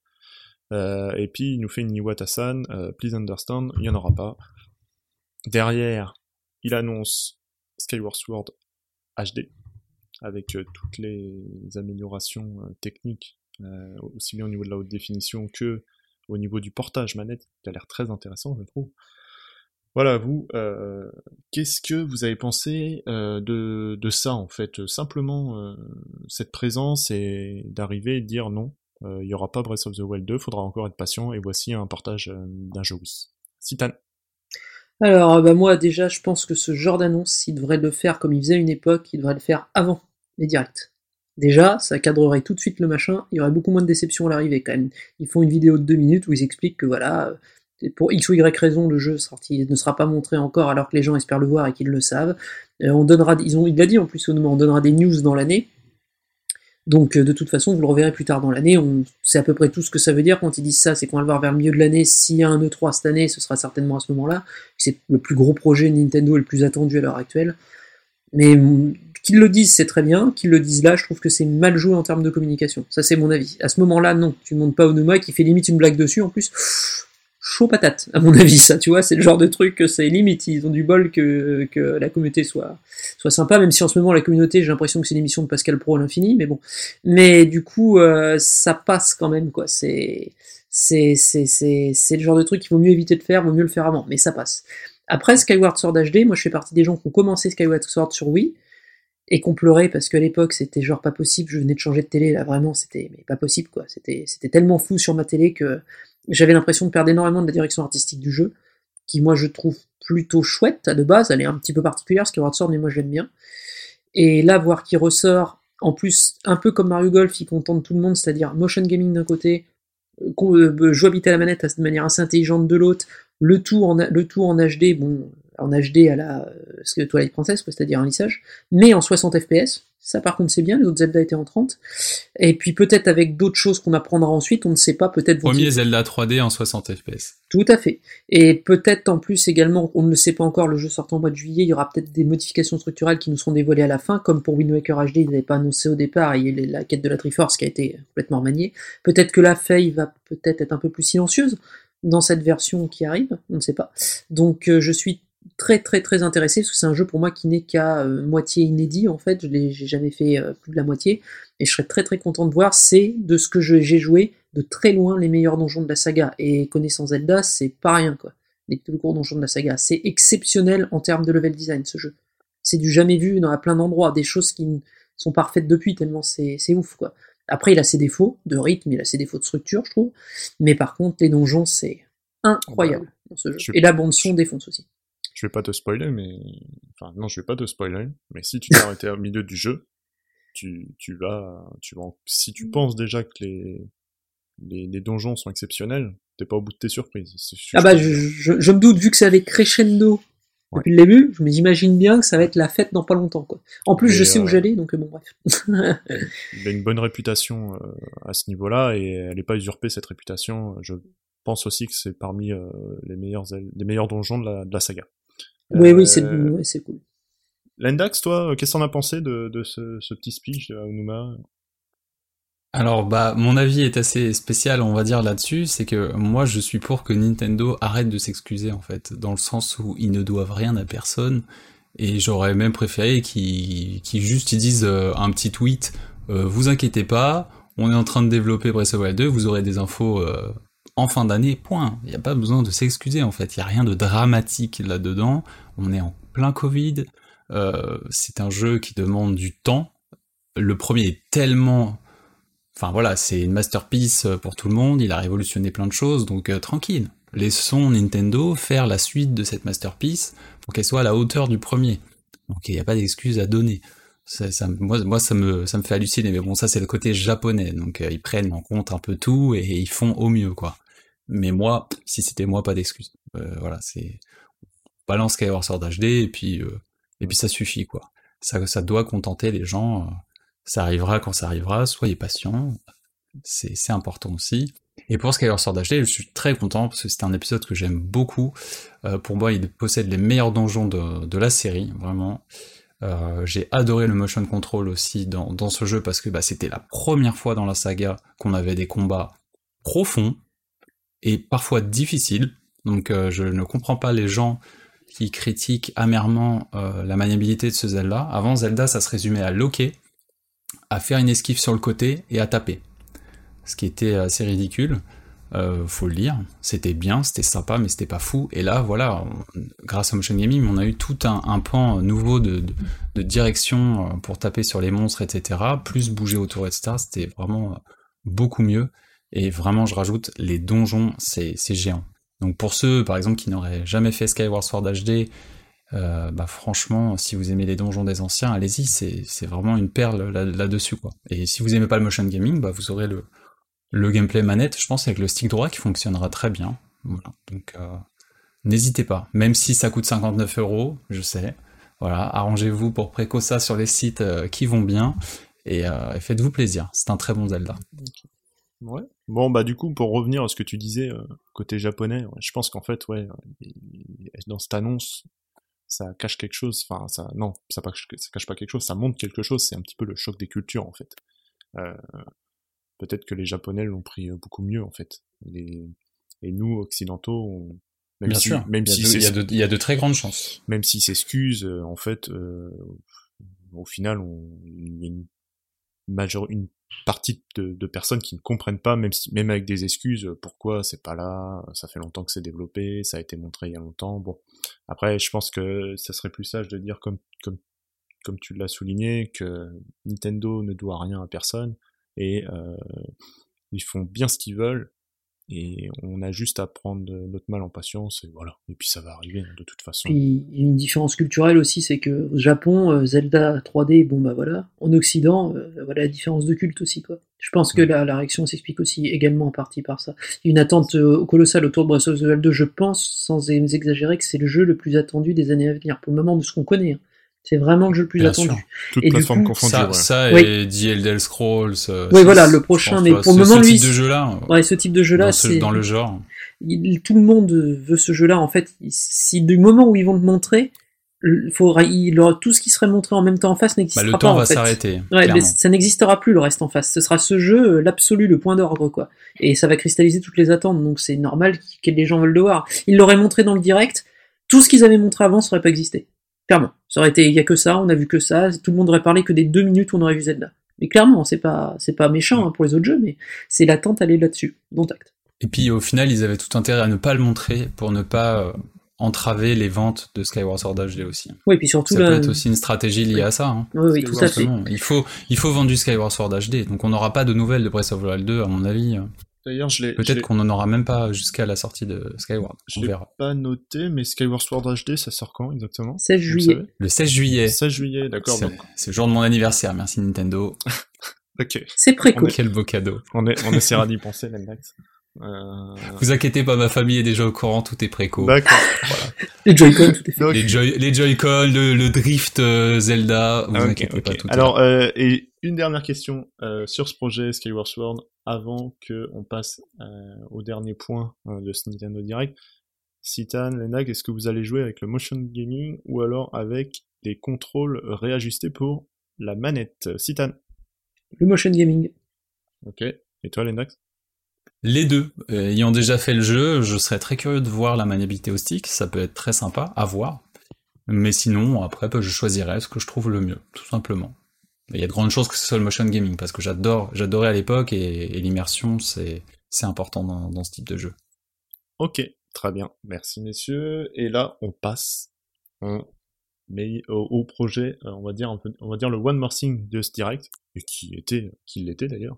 euh, et puis il nous fait une Iwata-san, euh, please understand, il n'y en aura pas. Derrière, il annonce Skyward Sword HD, avec euh, toutes les améliorations euh, techniques, aussi bien au niveau de la haute définition que au niveau du portage manette, qui a l'air très intéressant, je trouve. Voilà, vous, euh, qu'est-ce que vous avez pensé euh, de, ça, en fait? Simplement, euh, cette présence et d'arriver et dire non, il n'y aura pas Breath of the Wild 2, faudra encore être patient, et voici un portage euh, d'un jeu Wii. Alors, bah moi, déjà, je pense que ce genre d'annonce, il devrait le faire comme il faisait une époque, il devrait le faire avant les directs. Déjà, ça cadrerait tout de suite le machin, il y aurait beaucoup moins de déception à l'arrivée quand même. Ils font une vidéo de deux minutes où ils expliquent que voilà, euh, pour X ou Y raison, le jeu sorti ne sera pas montré encore alors que les gens espèrent le voir et qu'ils le savent. Euh, on donnera, ils ont, il l'a dit en plus, on donnera des news dans l'année. Donc euh, de toute façon, vous le reverrez plus tard dans l'année. On c'est à peu près tout ce que ça veut dire quand ils disent ça, c'est qu'on va le voir vers le milieu de l'année. S'il y a un E3 cette année, ce sera certainement à ce moment-là. C'est le plus gros projet Nintendo et le plus attendu à l'heure actuelle. Mais qu'ils le disent, c'est très bien. Qu'ils le disent là, je trouve que c'est mal joué en termes de communication. Ça, c'est mon avis. À ce moment-là, non. Tu montes pas Onuma qui fait limite une blague dessus. En plus, chaud patate, à mon avis, ça. Tu vois, c'est le genre de truc que c'est limite. Ils ont du bol que, que la communauté soit, soit sympa. Même si en ce moment, la communauté, j'ai l'impression que c'est l'émission de Pascal Pro à l'infini. Mais bon. Mais du coup, euh, ça passe quand même, quoi. C'est, c'est, c'est, c'est, c'est le genre de truc qu'il vaut mieux éviter de faire, vaut mieux le faire avant. Mais ça passe. Après Skyward Sword HD, moi je fais partie des gens qui ont commencé Skyward Sword sur Wii et qu'on pleurait parce qu'à l'époque c'était genre pas possible, je venais de changer de télé, là vraiment c'était pas possible quoi, c'était tellement fou sur ma télé que j'avais l'impression de perdre énormément de la direction artistique du jeu, qui moi je trouve plutôt chouette de base, elle est un petit peu particulière Skyward Sword mais moi j'aime bien. Et là voir qu'il ressort en plus un peu comme Mario Golf, il contente tout le monde, c'est-à-dire motion gaming d'un côté, euh, qu'on- euh, jouabilité à la manette de manière assez intelligente de l'autre, le en, le tout en HD, bon, en HD à la euh, ce que Twilight Princess, c'est-à-dire un lissage, mais en 60 FPS. Ça, par contre, c'est bien. Les autres Zelda étaient en 30. Et puis peut-être avec d'autres choses qu'on apprendra ensuite, on ne sait pas. Peut-être Premier Zelda 3D en 60 FPS. tout à fait. Et peut-être en plus également, on ne le sait pas encore, le jeu sortant au mois de juillet, il y aura peut-être des modifications structurelles qui nous seront dévoilées à la fin, comme pour Wind Waker HD, ils n'avaient pas annoncé au départ, il y a la quête de la Triforce qui a été complètement remaniée. Peut-être que la Faye va peut-être être un peu plus silencieuse dans cette version qui arrive, on ne sait pas. Donc euh, je suis très très très intéressé, parce que c'est un jeu pour moi qui n'est qu'à euh, moitié inédit en fait, je l'ai j'ai jamais fait euh, plus de la moitié, et je serais très très content de voir, c'est de ce que je- j'ai joué, de très loin les meilleurs donjons de la saga. Et connaissant Zelda, c'est pas rien quoi. Les plus gros donjons de la saga. C'est exceptionnel en termes de level design ce jeu. C'est du jamais vu dans à plein d'endroits, des choses qui sont parfaites depuis tellement c'est c'est ouf quoi. Après il a ses défauts de rythme, il a ses défauts de structure je trouve, mais par contre les donjons c'est incroyable dans ce jeu. je- Et la bande son défonce aussi. Je vais pas te spoiler, mais... Enfin, non, je vais pas te spoiler, mais si tu t'es arrêté au milieu du jeu, tu, tu vas... Tu vas en- Si tu penses déjà que les... Les, les donjons sont exceptionnels, t'es pas au bout de tes surprises. Ah bah je, je, je me doute vu que ça avait crescendo Ouais. depuis le début, je m'imagine bien que ça va être la fête dans pas longtemps quoi. En plus Et, je sais où euh, j'allais donc euh, bon bref. il a une bonne réputation euh, à ce niveau-là et elle n'est pas usurpée cette réputation. Je pense aussi que c'est parmi euh, les meilleurs les meilleurs donjons de la, de la saga. Oui Euh, oui c'est ouais, c'est cool. Lendax, toi, euh, qu'est-ce que t'en as pensé de, de ce, ce petit speech de Aonuma Alors bah mon avis est assez spécial on va dire là-dessus, c'est que moi je suis pour que Nintendo arrête de s'excuser en fait, dans le sens où ils ne doivent rien à personne. Et j'aurais même préféré qu'ils qu'ils juste ils disent euh, un petit tweet, euh, vous inquiétez pas, on est en train de développer Breath of the Wild 2, vous aurez des infos euh, en fin d'année, point. Il n'y a pas besoin de s'excuser en fait, il n'y a rien de dramatique là-dedans, on est en plein Covid, euh, c'est un jeu qui demande du temps. Le premier est tellement... Enfin voilà, c'est une masterpiece pour tout le monde, il a révolutionné plein de choses, donc euh, tranquille. Laissons Nintendo faire la suite de cette masterpiece pour qu'elle soit à la hauteur du premier. Donc il n'y a pas d'excuse à donner. Ça, ça- moi, ça, me, ça me fait halluciner, mais bon, ça c'est le côté japonais, donc euh, ils prennent en compte un peu tout et ils font au mieux, quoi. Mais moi, si c'était moi, pas d'excuse. Euh, voilà, c'est... Balance Skyward Sword HD et puis, euh, et puis ça suffit, quoi. Ça, ça doit contenter les gens, euh, ça arrivera quand ça arrivera, soyez patients, c'est c'est important aussi. Et pour Skyward Sword HD, je suis très content parce que c'est un épisode que j'aime beaucoup. Euh, pour moi, il possède les meilleurs donjons de, de la série, vraiment. Euh, j'ai adoré le motion control aussi dans, dans ce jeu parce que bah, c'était la première fois dans la saga qu'on avait des combats profonds et parfois difficiles. Donc euh, je ne comprends pas les gens qui critiquent amèrement euh, la maniabilité de ce Zelda. Avant Zelda, ça se résumait à loquer, à faire une esquive sur le côté et à taper. Ce qui était assez ridicule. Euh, faut le dire, c'était bien, c'était sympa, mais c'était pas fou. Et là, voilà, grâce à Motion Gaming, on a eu tout un, un pan nouveau de, de, de direction pour taper sur les monstres, etc. Plus bouger autour, etc. C'était vraiment beaucoup mieux. Et vraiment, je rajoute, les donjons, c'est géant. Donc pour ceux, par exemple, qui n'auraient jamais fait Skyward Sword HD, euh, bah franchement, si vous aimez les donjons des anciens, allez-y, c'est vraiment une perle là- là-dessus. Et si vous aimez pas le motion gaming, bah vous aurez le, gameplay manette, je pense, avec le stick droit qui fonctionnera très bien. Donc, euh, n'hésitez pas. Même si ça coûte 59 euros, je sais. Voilà. Arrangez-vous pour préco ça sur les sites euh, qui vont bien. Et, faites-vous plaisir. C'est un très bon Zelda. Bon, bah du coup, pour revenir à ce que tu disais euh, côté japonais, je pense qu'en fait, ouais, il- dans cette annonce, ça cache quelque chose. Enfin, ça, non, ça, pas, ça cache pas quelque chose. Ça montre quelque chose. C'est un petit peu le choc des cultures, en fait. Euh, Peut-être que les Japonais l'ont pris euh, beaucoup mieux, en fait. Les- Et nous, occidentaux, on- même Bien si, sûr. même il, y a si de, il, y a de, il y a de très grandes chances. même s'ils s'excusent, euh, en fait, euh, au final, on, il y a une, majeure, une partie de, de personnes qui ne comprennent pas, même, si, même avec des excuses, euh, pourquoi c'est pas là, ça fait longtemps que c'est développé, ça a été montré il y a longtemps. Bon, après, je pense que ça serait plus sage de dire, comme, comme, comme tu l'as souligné, que Nintendo ne doit rien à personne et euh, ils font bien ce qu'ils veulent. Et on a juste à prendre notre mal en patience, et voilà. Et puis ça va arriver hein, de toute façon. Puis il y a une différence culturelle aussi, c'est que au Japon, euh, Zelda 3D, bon bah voilà. En Occident, euh, voilà la différence de culte aussi quoi. Je pense que la, la réaction s'explique aussi également en partie par ça. Une attente euh, colossale autour de Breath of the Wild 2. Je pense, sans exagérer, que c'est le jeu le plus attendu des années à venir. Pour le moment, de ce qu'on connaît, hein. C'est vraiment le jeu le plus Bien attendu. sûr. Toutes Et coup, confondues, Ça, ouais. ça Oui. et The Elder Scrolls. euh, Oui, voilà, le prochain, mais pour le Ce- moment, ce lui, type de jeu-là, Ouais, ce type de jeu-là, dans, ce- c'est dans le genre. il- tout le monde veut ce jeu-là. En fait, si du moment où ils vont le montrer, il faudra, il aura tout ce qui serait montré en même temps en face Bah, n'existera le pas. temps en va s'arrêter. Ouais, mais ça n'existera plus le reste en face. Ce sera ce jeu, euh, l'absolu, le point d'ordre, quoi. Et ça va cristalliser toutes les attentes, donc c'est normal que les gens veulent le voir. Ils l'auraient montré dans le direct, tout ce qu'ils avaient montré avant, ça aurait pas existé. Clairement. Ça aurait été, il y a que ça, on a vu que ça, tout le monde aurait parlé que des deux minutes où on aurait vu Zelda. Mais clairement, c'est pas, c'est pas méchant hein, pour les autres jeux, mais c'est l'attente, est là-dessus. Dont acte. Et puis au final, ils avaient tout intérêt à ne pas le montrer pour ne pas euh, entraver les ventes de Skyward Sword HD aussi. Oui, et puis surtout Ça là. peut être aussi une stratégie liée Oui. à ça. Hein. Oui, oui, tout à fait. Il faut, il faut vendre du Skyward Sword HD. Donc on n'aura pas de nouvelles de Breath of the Wild 2, à mon avis. D'ailleurs, je l'ai, Peut-être qu'on n'en aura même pas jusqu'à la sortie de Skyward. je On l'ai verra. pas noté, mais Skyward Sword HD, ça sort quand exactement? 16 Vous le juillet. Le 16 juillet. 16 juillet, d'accord. C'est le jour de mon anniversaire. Merci Nintendo. Ok. C'est préco. Quel beau cadeau. On, est, on essaiera d'y penser, Lendax. Euh... Vous inquiétez pas, ma famille est déjà au courant, tout est préco. D'accord. Les Joy-Con, tout est fait. Les, Joy, les Joy-Con, le, le Drift euh, Zelda, vous ah, inquiétez ok. pas, tout Alors, euh, et une dernière question euh, sur ce projet Skyward Sword avant que on passe euh, au dernier point euh, de ce Nintendo Direct. Citan, Lenag, est-ce que vous allez jouer avec le motion gaming ou alors avec des contrôles réajustés pour la manette? Citan. Le motion gaming. Ok. Et toi, Lendax Les deux. Ayant déjà fait le jeu, je serais très curieux de voir la maniabilité au stick. Ça peut être très sympa à voir. Mais sinon, après, bah, je choisirais ce que je trouve le mieux, tout simplement. Il y a de grandes chances que ce soit le motion gaming, parce que j'adore, j'adorais à l'époque, et, l'immersion, c'est, c'est important dans, dans ce type de jeu. Ok, très bien. Merci messieurs. Et là, on passe on au, au projet, euh, on va dire peu, on va dire le one more thing de ce direct, et qui était, qui l'était d'ailleurs.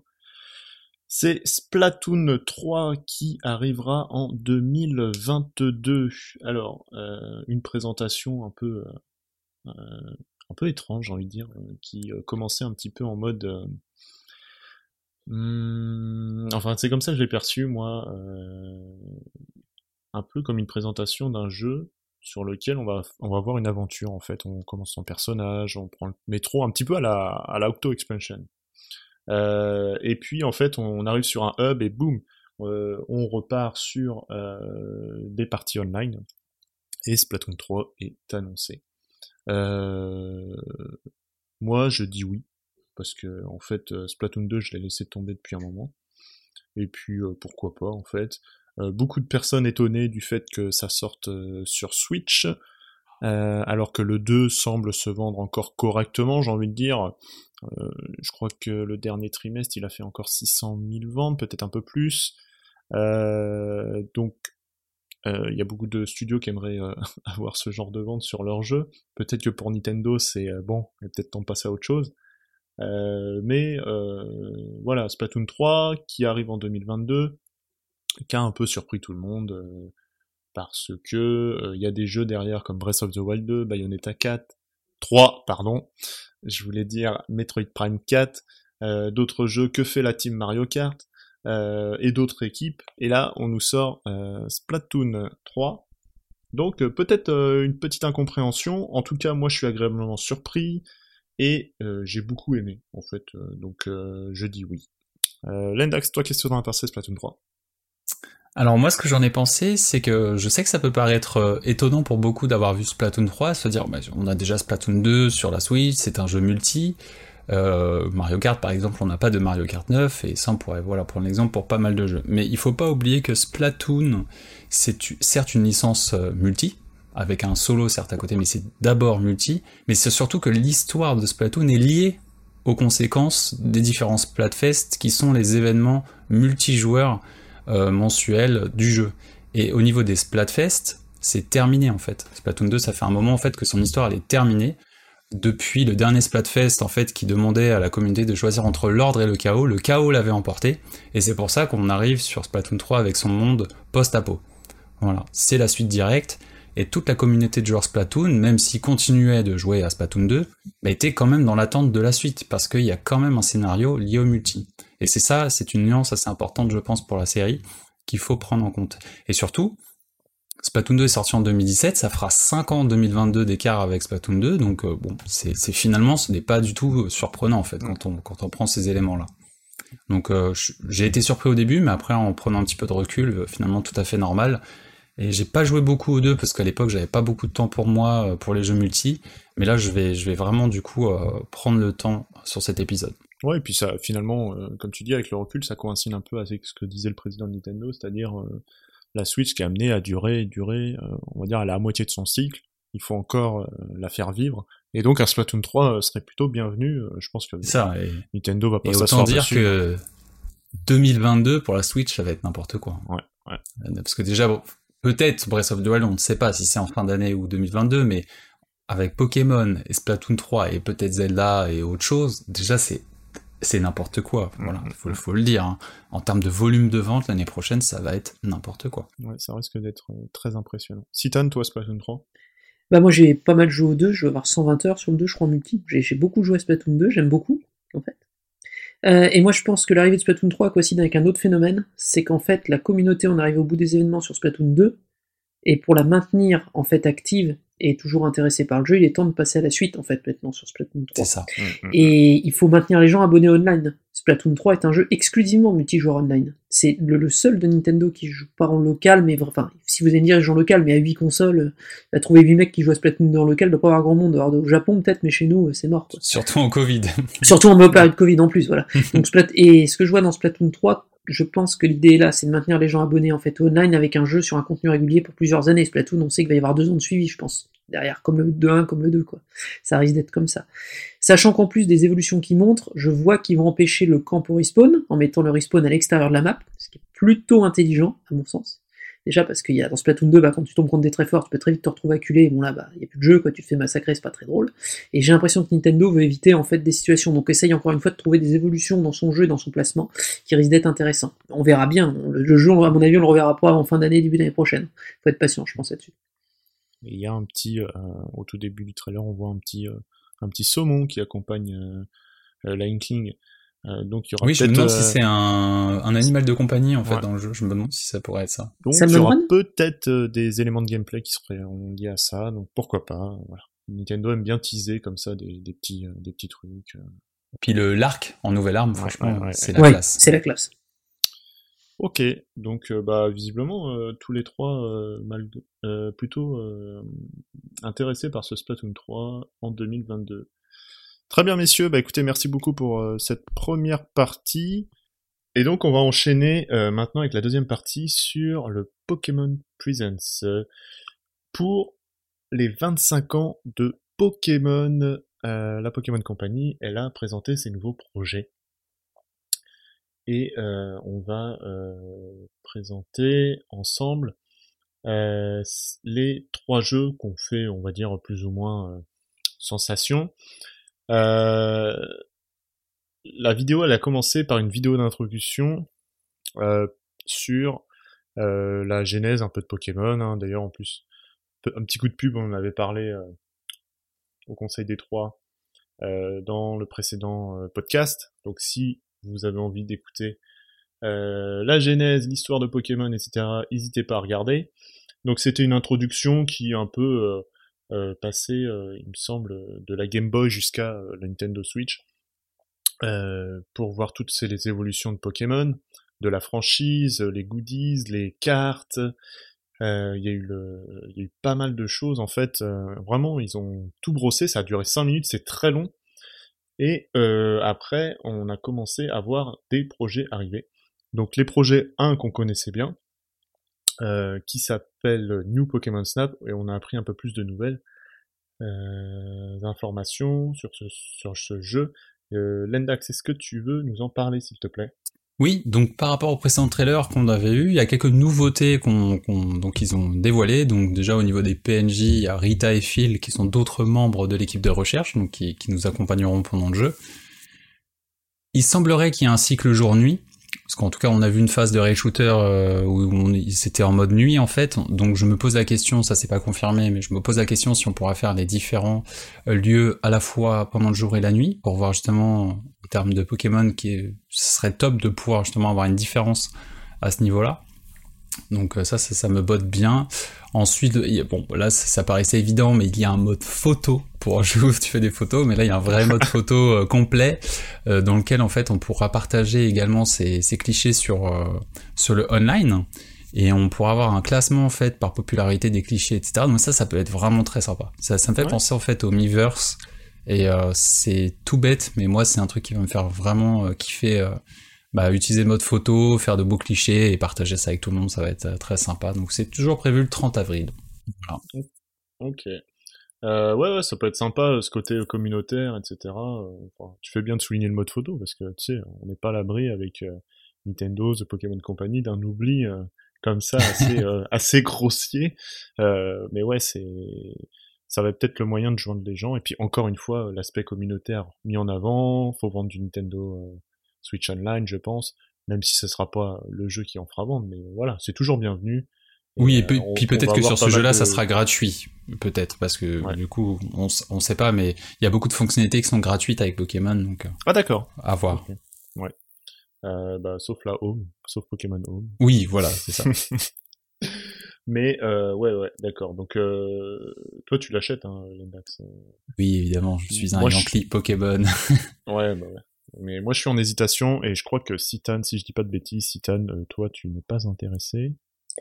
C'est Splatoon 3 qui arrivera en 2022. Alors, euh, une présentation un peu, euh, euh, un peu étrange, j'ai envie de dire, euh, qui euh, commençait un petit peu en mode. euh, hmm, enfin, c'est comme ça que je l'ai perçu, moi. un peu comme une présentation d'un jeu sur lequel on va, on va avoir une aventure, en fait. On commence son personnage, on prend le métro un petit peu à la, à la Octo Expansion. Et puis en fait, on, arrive sur un hub et boum, on repart sur des parties online. Et Splatoon 3 est annoncé. Euh, moi, je dis oui parce que en fait, euh, Splatoon 2, je l'ai laissé tomber depuis un moment. Et puis euh, pourquoi pas en fait. Euh, beaucoup de personnes étonnées du fait que ça sorte sur Switch. Alors que le 2 semble se vendre encore correctement, j'ai envie de dire. Je crois que le dernier trimestre, il a fait encore 600 000 ventes, peut-être un peu plus. Donc, il y a beaucoup de studios qui aimeraient euh, avoir ce genre de vente sur leur jeu. Peut-être que pour Nintendo, c'est euh, bon, il peut-être temps passer à autre chose. Euh, mais euh, voilà, Splatoon 3 qui arrive en 2022, qui a un peu surpris tout le monde. euh, parce que euh, il y a des jeux derrière comme Breath of the Wild 2, Bayonetta 4, 3, pardon, je voulais dire Metroid Prime 4, euh, d'autres jeux que fait la team Mario Kart, euh, et d'autres équipes, et là on nous sort euh, Splatoon 3, donc euh, peut-être une petite incompréhension, en tout cas moi je suis agréablement surpris, et j'ai beaucoup aimé en fait, donc je dis oui. Lendax, toi qu'est-ce que tu as pensé Splatoon 3 Alors moi, ce que j'en ai pensé, c'est que je sais que ça peut paraître étonnant pour beaucoup d'avoir vu Splatoon 3, se dire, bah, on a déjà Splatoon 2 sur la Switch, c'est un jeu multi. Euh, Mario Kart, par exemple, on n'a pas de Mario Kart 9, et ça, pourrait voilà, prendre l'exemple pour pas mal de jeux. Mais il faut pas oublier que Splatoon, c'est certes une licence euh, multi, avec un solo certes à côté, mais c'est d'abord multi, mais c'est surtout que l'histoire de Splatoon est liée aux conséquences des différents Splatfest qui sont les événements multijoueurs euh, mensuels du jeu. Et au niveau des Splatfest, c'est terminé en fait. Splatoon 2, ça fait un moment en fait que son histoire elle est terminée. Depuis le dernier Splatfest en fait qui demandait à la communauté de choisir entre l'ordre et le chaos, le chaos l'avait emporté et c'est pour ça qu'on arrive sur Splatoon 3 avec son monde post-apo. Voilà, c'est la suite directe et toute la communauté de joueurs Splatoon, même s'ils continuaient de jouer à Splatoon 2, bah, était quand même dans l'attente de la suite parce qu'il y a quand même un scénario lié au multi. Et c'est ça, c'est une nuance assez importante je pense pour la série qu'il faut prendre en compte. Et surtout, Splatoon 2 est sorti en 2017, ça fera 5 ans en 2022 d'écart avec Splatoon 2, donc euh, bon, c'est finalement, ce n'est pas du tout euh, surprenant en fait quand on, quand prend ces éléments-là. Donc euh, j'ai été surpris au début, mais après en prenant un petit peu de recul, finalement tout à fait normal. Et j'ai pas joué beaucoup aux deux parce qu'à l'époque j'avais pas beaucoup de temps pour moi pour les jeux multi, mais là je vais vraiment du coup prendre le temps sur cet épisode. Ouais, et puis ça, finalement, comme tu dis, avec le recul, ça coïncide un peu avec ce que disait le président de Nintendo, c'est-à-dire la Switch qui est amenée à durer, durer, euh, on va dire, à la moitié de son cycle, il faut encore euh, la faire vivre, et donc un Splatoon 3 euh, serait plutôt bienvenu, je pense que ça. Et, Nintendo va pas s'asseoir dire dessus. que 2022 pour la Switch ça va être n'importe quoi. Ouais, ouais. Parce que déjà bon, peut-être Breath of the Wild on ne sait pas si c'est en fin d'année ou 2022, mais avec Pokémon et Splatoon 3 et peut-être Zelda et autre chose, déjà c'est c'est n'importe quoi. Voilà, Mhm. faut, faut le dire. hein. En termes de volume de vente, l'année prochaine, ça va être n'importe quoi. Ouais, ça risque d'être euh, très impressionnant. Citan, toi, Splatoon 3 Bah moi j'ai pas mal joué au 2, je vais avoir 120 heures sur le 2 je crois en multi. J'ai j'ai beaucoup joué à Splatoon 2, j'aime beaucoup en fait. Euh, et moi je pense que l'arrivée de Splatoon 3 coïncide avec un autre phénomène, c'est qu'en fait la communauté on arrive au bout des événements sur Splatoon 2, et pour la maintenir en fait active et toujours intéressée par le jeu, il est temps de passer à la suite en fait maintenant sur Splatoon 3. C'est ça. Et il faut maintenir les gens abonnés online. Splatoon 3 est un jeu exclusivement multijoueur online. C'est le, le seul de Nintendo qui joue pas en local, mais enfin, si vous allez me dire, en local, mais à 8 consoles, euh, à trouver 8 mecs qui jouent à Splatoon 2 en local, il doit pas avoir grand monde. Alors, au Japon, peut-être, mais chez nous, euh, c'est mort. quoi. Surtout en Covid. Surtout en mode période Covid en plus, voilà. Donc, Splat- et ce que je vois dans Splatoon 3, je pense que l'idée là, c'est de maintenir les gens abonnés en fait online avec un jeu sur un contenu régulier pour plusieurs années. Splatoon, on sait qu'il va y avoir deux ans de suivi, je pense. derrière, comme le 2-1, comme le 2, quoi. Ça risque d'être comme ça. Sachant qu'en plus des évolutions qui montrent, je vois qu'ils vont empêcher le camp au respawn, en mettant le respawn à l'extérieur de la map, ce qui est plutôt intelligent, à mon sens. Déjà parce qu'il y a dans Splatoon 2, bah, quand tu tombes contre des très forts, tu peux très vite te retrouver acculé, bon là, bah, il n'y a plus de jeu, quoi, tu te fais massacrer, c'est pas très drôle. Et j'ai l'impression que Nintendo veut éviter, en fait, des situations, donc essaye encore une fois de trouver des évolutions dans son jeu dans son placement, qui risquent d'être intéressants. On verra bien, le, jeu, à mon avis, on le reverra pas avant fin d'année, début d'année prochaine. Faut être patient, je pense, là-dessus. Il y a un petit, euh, au tout début du trailer, on voit un petit, euh, un petit saumon qui accompagne euh, euh. Euh, donc il y aura Oui, je me demande si euh, c'est un, un animal de compagnie en fait Ouais. dans le jeu. Je me demande si ça pourrait être ça. donc il y aura peut-être euh, des éléments de gameplay qui seraient liés à ça. Donc pourquoi pas. Voilà. Nintendo aime bien teaser comme ça des, des petits, euh, des petts trucs. euh. Puis le l'arc en nouvelle arme, Ouais, franchement, ouais, ouais. c'est la Ouais, classe. c'est la classe. Ok, donc euh, bah visiblement euh, tous les trois euh, mal, euh, plutôt euh, intéressés par ce Splatoon 3 en 2022. Très bien messieurs, bah écoutez merci beaucoup pour euh, cette première partie. Et donc on va enchaîner euh, maintenant avec la deuxième partie sur le Pokémon Presents. Euh, Pour les 25 ans de Pokémon, la Pokémon Company, elle a présenté ses nouveaux projets et on va présenter ensemble les trois jeux qu'on fait, on va dire plus ou moins sensation. Euh, la vidéo, elle a commencé par une vidéo d'introduction euh, sur euh, la genèse un peu de Pokémon. hein. D'ailleurs, en plus, un petit coup de pub, on en avait parlé au Conseil des Trois dans le précédent podcast. Donc, si vous avez envie d'écouter euh, la genèse, l'histoire de Pokémon, etc., n'hésitez pas à regarder. Donc c'était une introduction qui un peu euh, euh, passait, euh, il me semble, de la Game Boy jusqu'à euh, la Nintendo Switch, euh, pour voir toutes ces les évolutions de Pokémon, de la franchise, les goodies, les cartes. Euh, Il y a eu pas mal de choses en fait. euh, vraiment, ils ont tout brossé. Ça a duré 5 minutes, c'est très long. Et euh, après, on a commencé à voir des projets arriver. Donc les projets 1 qu'on connaissait bien, euh, qui s'appelle New Pokémon Snap, et on a appris un peu plus de nouvelles euh, informations sur ce, jeu. Euh, Lendax, est-ce que tu veux nous en parler, s'il te plaît? Oui, donc par rapport au précédent trailer qu'on avait eu, il y a quelques nouveautés qu'on, qu'on- donc ils ont dévoilées. Donc déjà au niveau des PNJ, il y a Rita et Phil qui sont d'autres membres de l'équipe de recherche, donc qui nous accompagneront pendant le jeu. Il semblerait qu'il y ait un cycle jour-nuit, parce qu'en tout cas on a vu une phase de rail shooter euh, où c'était en mode nuit en fait. Donc je me pose la question, ça c'est pas confirmé, mais je me pose la question si on pourra faire les différents euh, lieux à la fois pendant le jour et la nuit pour voir justement en termes de Pokémon qui ce serait top de pouvoir justement avoir une différence à ce niveau-là. Donc euh, ça, ça, ça me botte bien. Ensuite, bon, là, ça, paraissait évident, mais il y a un mode photo pour jouer où tu fais des photos, mais là, il y a un vrai mode photo euh, complet euh, dans lequel, en fait, on pourra partager également ces, ces clichés sur, euh, sur le online. Et on pourra avoir un classement, en fait, par popularité des clichés, etc. Donc ça, ça peut être vraiment très sympa. Ça, ça me fait Ouais. penser, en fait, au Miiverse. Et euh, c'est tout bête, mais moi, c'est un truc qui va me faire vraiment euh, kiffer euh, bah, utiliser le mode photo, faire de beaux clichés et partager ça avec tout le monde, ça va être euh, très sympa. Donc c'est toujours prévu le 30 avril. Ok. Euh, ouais, ouais, ça peut être sympa, euh, ce côté communautaire, etc. Euh, enfin, tu fais bien de souligner le mode photo, parce que, tu sais, on n'est pas à l'abri avec euh, Nintendo, The Pokémon Company, d'un oubli euh, comme ça, assez, euh, assez grossier. Euh, mais ouais, c'est... Ça va peut-être le moyen de joindre les gens. Et puis, encore une fois, l'aspect communautaire mis en avant. Faut vendre du Nintendo euh, Switch Online, je pense. Même si ce sera pas le jeu qui en fera vendre. Mais voilà, c'est toujours bienvenu. Oui, et euh, puis, peut-être que sur ce jeu-là, de- ça sera gratuit, peut-être, parce que Ouais. du coup, on, on sait pas, mais il y a beaucoup de fonctionnalités qui sont gratuites avec Pokémon, donc euh, Ah, d'accord. à voir. Ouais. Euh, bah, sauf la Home, sauf Pokémon Home. Oui, voilà, c'est ça. Mais euh, ouais, ouais, d'accord. Donc euh, toi, tu l'achètes, hein, Lendax. oui, évidemment, je suis un Moi, je Yankee Pokémon. Ouais, bah ouais. Mais moi, je suis en hésitation et je crois que Citan, si je dis pas de bêtises, Citan, euh, toi, tu n'es pas intéressé.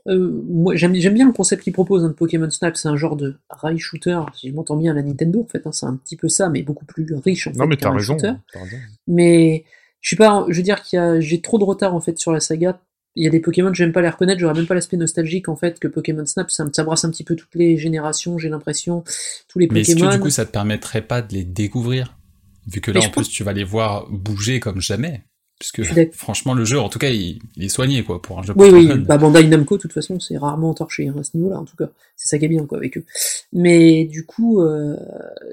Euh, moi, j'aime bien le concept qu'ils proposent hein, de Pokémon Snap. C'est un genre de rail shooter, si je m'entends bien à la Nintendo, en fait. hein, c'est un petit peu ça, mais beaucoup plus riche, en non, fait, mais t'as raison. shooter. T'as raison. Mais je suis pas, je veux dire qu'il y a, j'ai trop de retard en fait sur la saga il y a des Pokémon, j'aime pas les reconnaître, j'aurais même pas l'aspect nostalgique en fait que Pokémon Snap, ça, ça brasse un petit peu toutes les générations, j'ai l'impression, tous les Mais est-ce Pokémon. que du coup, ça te permettrait pas de les découvrir? Vu que là, en plus, tu vas les voir bouger comme jamais. Puisque, franchement, le jeu, en tout cas, il, il est soigné, quoi, pour un jeu Oui, oui, bah Bandai Namco, de toute façon, c'est rarement entorché hein, à ce niveau-là, en tout cas. C'est ça qui est bien, quoi, avec eux. Mais du coup, euh,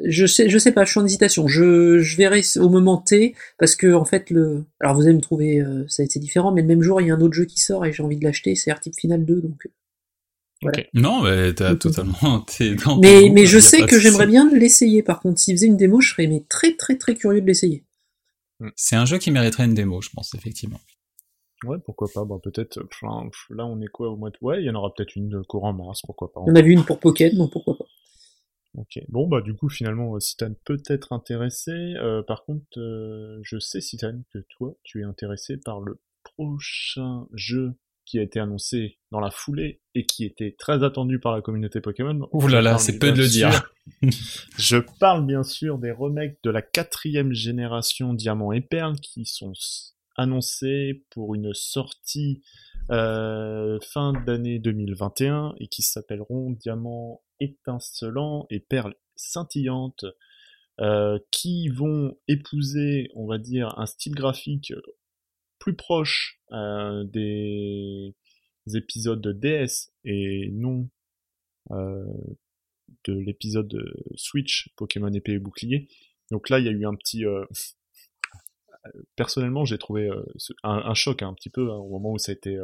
je sais, je sais pas, je suis en hésitation. Je, je verrai au moment T, parce que en fait, le, alors vous allez me trouver, euh, ça a été différent, mais le même jour, il y a un autre jeu qui sort et j'ai envie de l'acheter, c'est R-Type Final 2, donc. Non, mais t'as Mhm. totalement, t'es dans Mais, mais y je sais que j'aimerais bien l'essayer. Par contre, s'il faisait une démo, je serais mais très très très curieux de l'essayer. C'est un jeu qui mériterait une démo, je pense, effectivement. Ouais, pourquoi pas. Bah, peut-être. euh, là, on est quoi au mois de. Ouais, il y en aura peut-être une euh, courant mars, pourquoi pas. On a vu une pour Pokémon, donc pourquoi pas. Ok. Bon, bah, du coup, finalement, euh, Citan peut être intéressé. Euh, par contre, euh, je sais, Citan, que toi, tu es intéressé par le prochain jeu qui a été annoncé dans la foulée et qui était très attendu par la communauté Pokémon. Ouh là là, c'est peu de le dire. Je parle bien sûr des remakes de la quatrième génération Diamant et Perle qui sont annoncés pour une sortie euh, fin d'année 2021 et qui s'appelleront Diamant étincelant et Perle scintillante euh, qui vont épouser, on va dire, un style graphique plus proche euh, des épisodes de DS et non euh, de l'épisode de Switch Pokémon épée et bouclier. Donc là, il y a eu un petit. euh, Personnellement, j'ai trouvé un, choc hein, un petit peu hein, au moment où ça a été.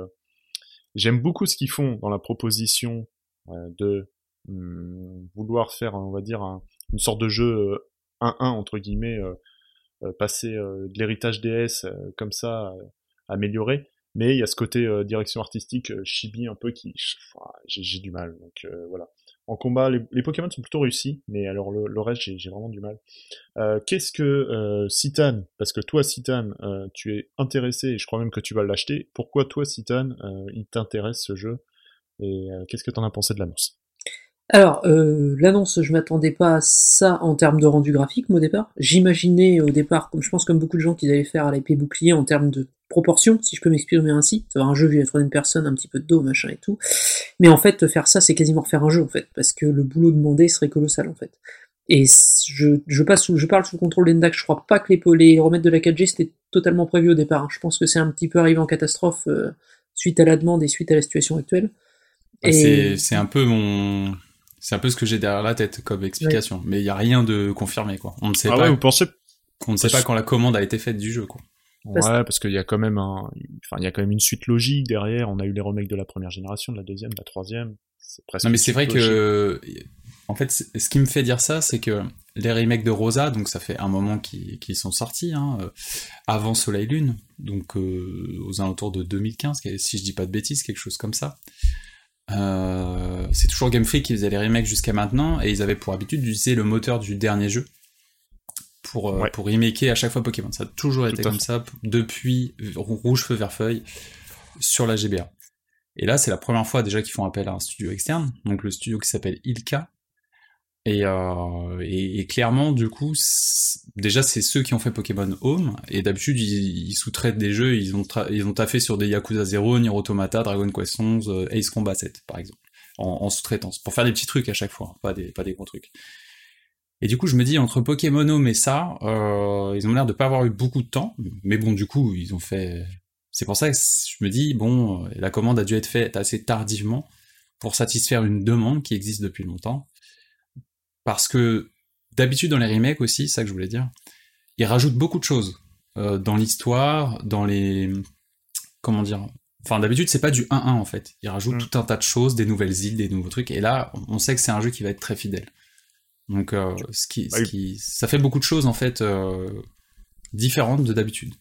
J'aime beaucoup ce qu'ils font dans la proposition de hum, vouloir faire, on va dire, un- une sorte de jeu euh, 1-1 entre guillemets, passer euh, de l'héritage DS euh, comme ça, euh, amélioré. Mais il y a ce côté euh, direction artistique euh, chibi un peu qui, j'ai du mal. Donc euh, voilà. En combat, les, Pokémon sont plutôt réussis, mais alors le, reste, j'ai vraiment du mal. Euh, Qu'est-ce que euh, Citan, parce que toi, Citan, euh, tu es intéressé, et je crois même que tu vas l'acheter. Pourquoi toi, Citan, euh, il t'intéresse ce jeu? Et euh, qu'est-ce que t'en as pensé de l'annonce? Alors, euh, l'annonce, je m'attendais pas à ça en termes de rendu graphique, moi, au départ. J'imaginais au départ, comme je pense comme beaucoup de gens, qu'ils allaient faire à l'épée bouclier en termes de proportion, si je peux m'exprimer ainsi. Ça va un jeu vu à la troisième personne, un petit peu de dos, machin et tout. Mais en fait, faire ça, c'est quasiment refaire un jeu, en fait, parce que le boulot demandé serait colossal, en fait. Et je, je, passe sous, je parle sous le contrôle d'Endax, je crois pas que les, les remèdes de la 4G c'était totalement prévu au départ. hein. Je pense que c'est un petit peu arrivé en catastrophe euh, suite à la demande et suite à la situation actuelle. Bah, Et- C'est c'est un peu mon. C'est un peu ce que j'ai derrière la tête comme explication. Mais il y a rien de confirmé, quoi. On ne sait Ah pas. ouais, vous pensez on ne sait pas quand la commande a été faite du jeu, quoi. Parce- Ouais, parce qu'il y a quand même un, enfin, il y a quand même une suite logique derrière. On a eu les remakes de la première génération, de la deuxième, de la troisième. C'est presque. Non, mais c'est vrai logique. que, en fait, ce qui me fait dire ça, c'est que les remakes de Rosa, donc ça fait un moment qu'ils qu'ils sont sortis, hein, euh, avant Soleil Lune, donc euh, aux alentours de 2015, si je dis pas de bêtises, quelque chose comme ça. Euh, c'est toujours Game Freak qui faisait les remakes jusqu'à maintenant, et ils avaient pour habitude d'utiliser le moteur du dernier jeu pour, euh, Ouais. pour remaker à chaque fois Pokémon. Ça a toujours Tout été comme fait. ça depuis Rouge Feu Vert Feuille sur la GBA. Et là, c'est la première fois déjà qu'ils font appel à un studio externe, donc le studio qui s'appelle Ilka. Et, euh, et, et clairement, du coup, déjà, c'est ceux qui ont fait Pokémon Home, et d'habitude, ils, sous-traitent des jeux, ils ont, ils ont taffé sur des Yakuza 0, Nier Dragon Quest 11, euh, Ace Combat 7, par exemple, en, en sous-traitance, pour faire des petits trucs à chaque fois, hein, pas des, pas des gros trucs. Et du coup, je me dis, entre Pokémon Home et ça, euh, ils ont l'air de pas avoir eu beaucoup de temps, mais bon, du coup, ils ont fait... C'est pour ça que je me dis, bon, euh, la commande a dû être faite assez tardivement pour satisfaire une demande qui existe depuis longtemps. Parce que d'habitude dans les remakes aussi, c'est ça que je voulais dire, ils rajoutent beaucoup de choses euh, dans l'histoire, dans les comment dire. Enfin d'habitude c'est pas du 1-1 en fait. Ils rajoutent Mm. tout un tas de choses, des nouvelles îles, des nouveaux trucs. Et là, on sait que c'est un jeu qui va être très fidèle. Donc euh, ce qui, ce Oui. qui, ça fait beaucoup de choses en fait euh, différentes de d'habitude.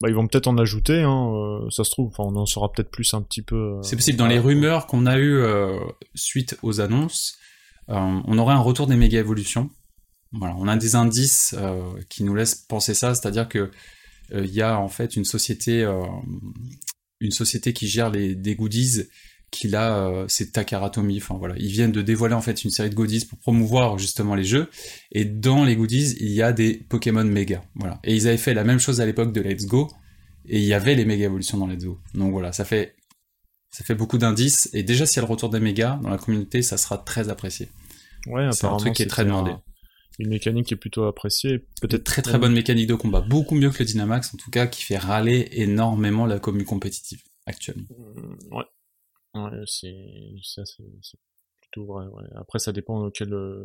Bah, ils vont peut-être en ajouter, hein, euh, ça se trouve. Enfin, on en saura peut-être plus un petit peu. C'est possible. Dans les rumeurs qu'on a eues suite aux annonces, on aurait un retour des méga évolutions. On a des indices euh, qui nous laissent penser ça, c'est-à-dire que euh, il y a en fait une société, euh, qui gère les des goodies. Qui là, euh, c'est Takaratomi. Voilà, ils viennent de dévoiler en fait une série de goodies pour promouvoir justement les jeux. Et dans les goodies, il y a des Pokémon méga. Et ils avaient fait la même chose à l'époque de Let's Go. Et il y avait les méga évolutions dans Let's Go. Donc voilà, ça fait Ça fait beaucoup d'indices, et déjà s'il y a le retour des mégas dans la communauté, ça sera très apprécié. Ouais, C'est un truc qui est très demandé. un- Une mécanique qui est plutôt appréciée. Peut-être très très bonne mécanique de combat, beaucoup mieux que le Dynamax en tout cas, qui fait râler énormément la commu compétitive actuellement. Mm, Ouais. Ouais, c'est ça, c'est plutôt vrai. Ouais. Après, ça dépend dans quel euh,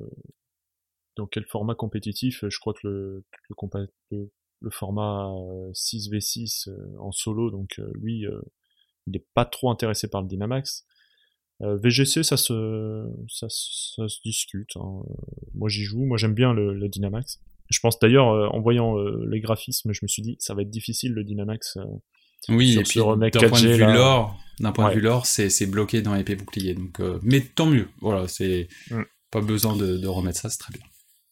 dans quel format compétitif. Je crois que le le, le, le format euh, 6v6 euh, en solo, donc euh, lui, euh, il n'est pas trop intéressé par le Dynamax. Euh, VGC, ça se ça, se- ça se discute. hein. Moi, j'y joue. Moi, j'aime bien le, le Dynamax. Je pense d'ailleurs, euh, en voyant euh, les graphismes, je me suis dit, ça va être difficile le Dynamax. euh, Oui, Sur et puis d'un point de 4G, vue là. lore, d'un point Ouais. de vue lore, c'est c'est bloqué dans épée bouclier. Donc, euh, mais tant mieux. Voilà, c'est Mm. pas besoin de, de remettre ça, c'est très bien.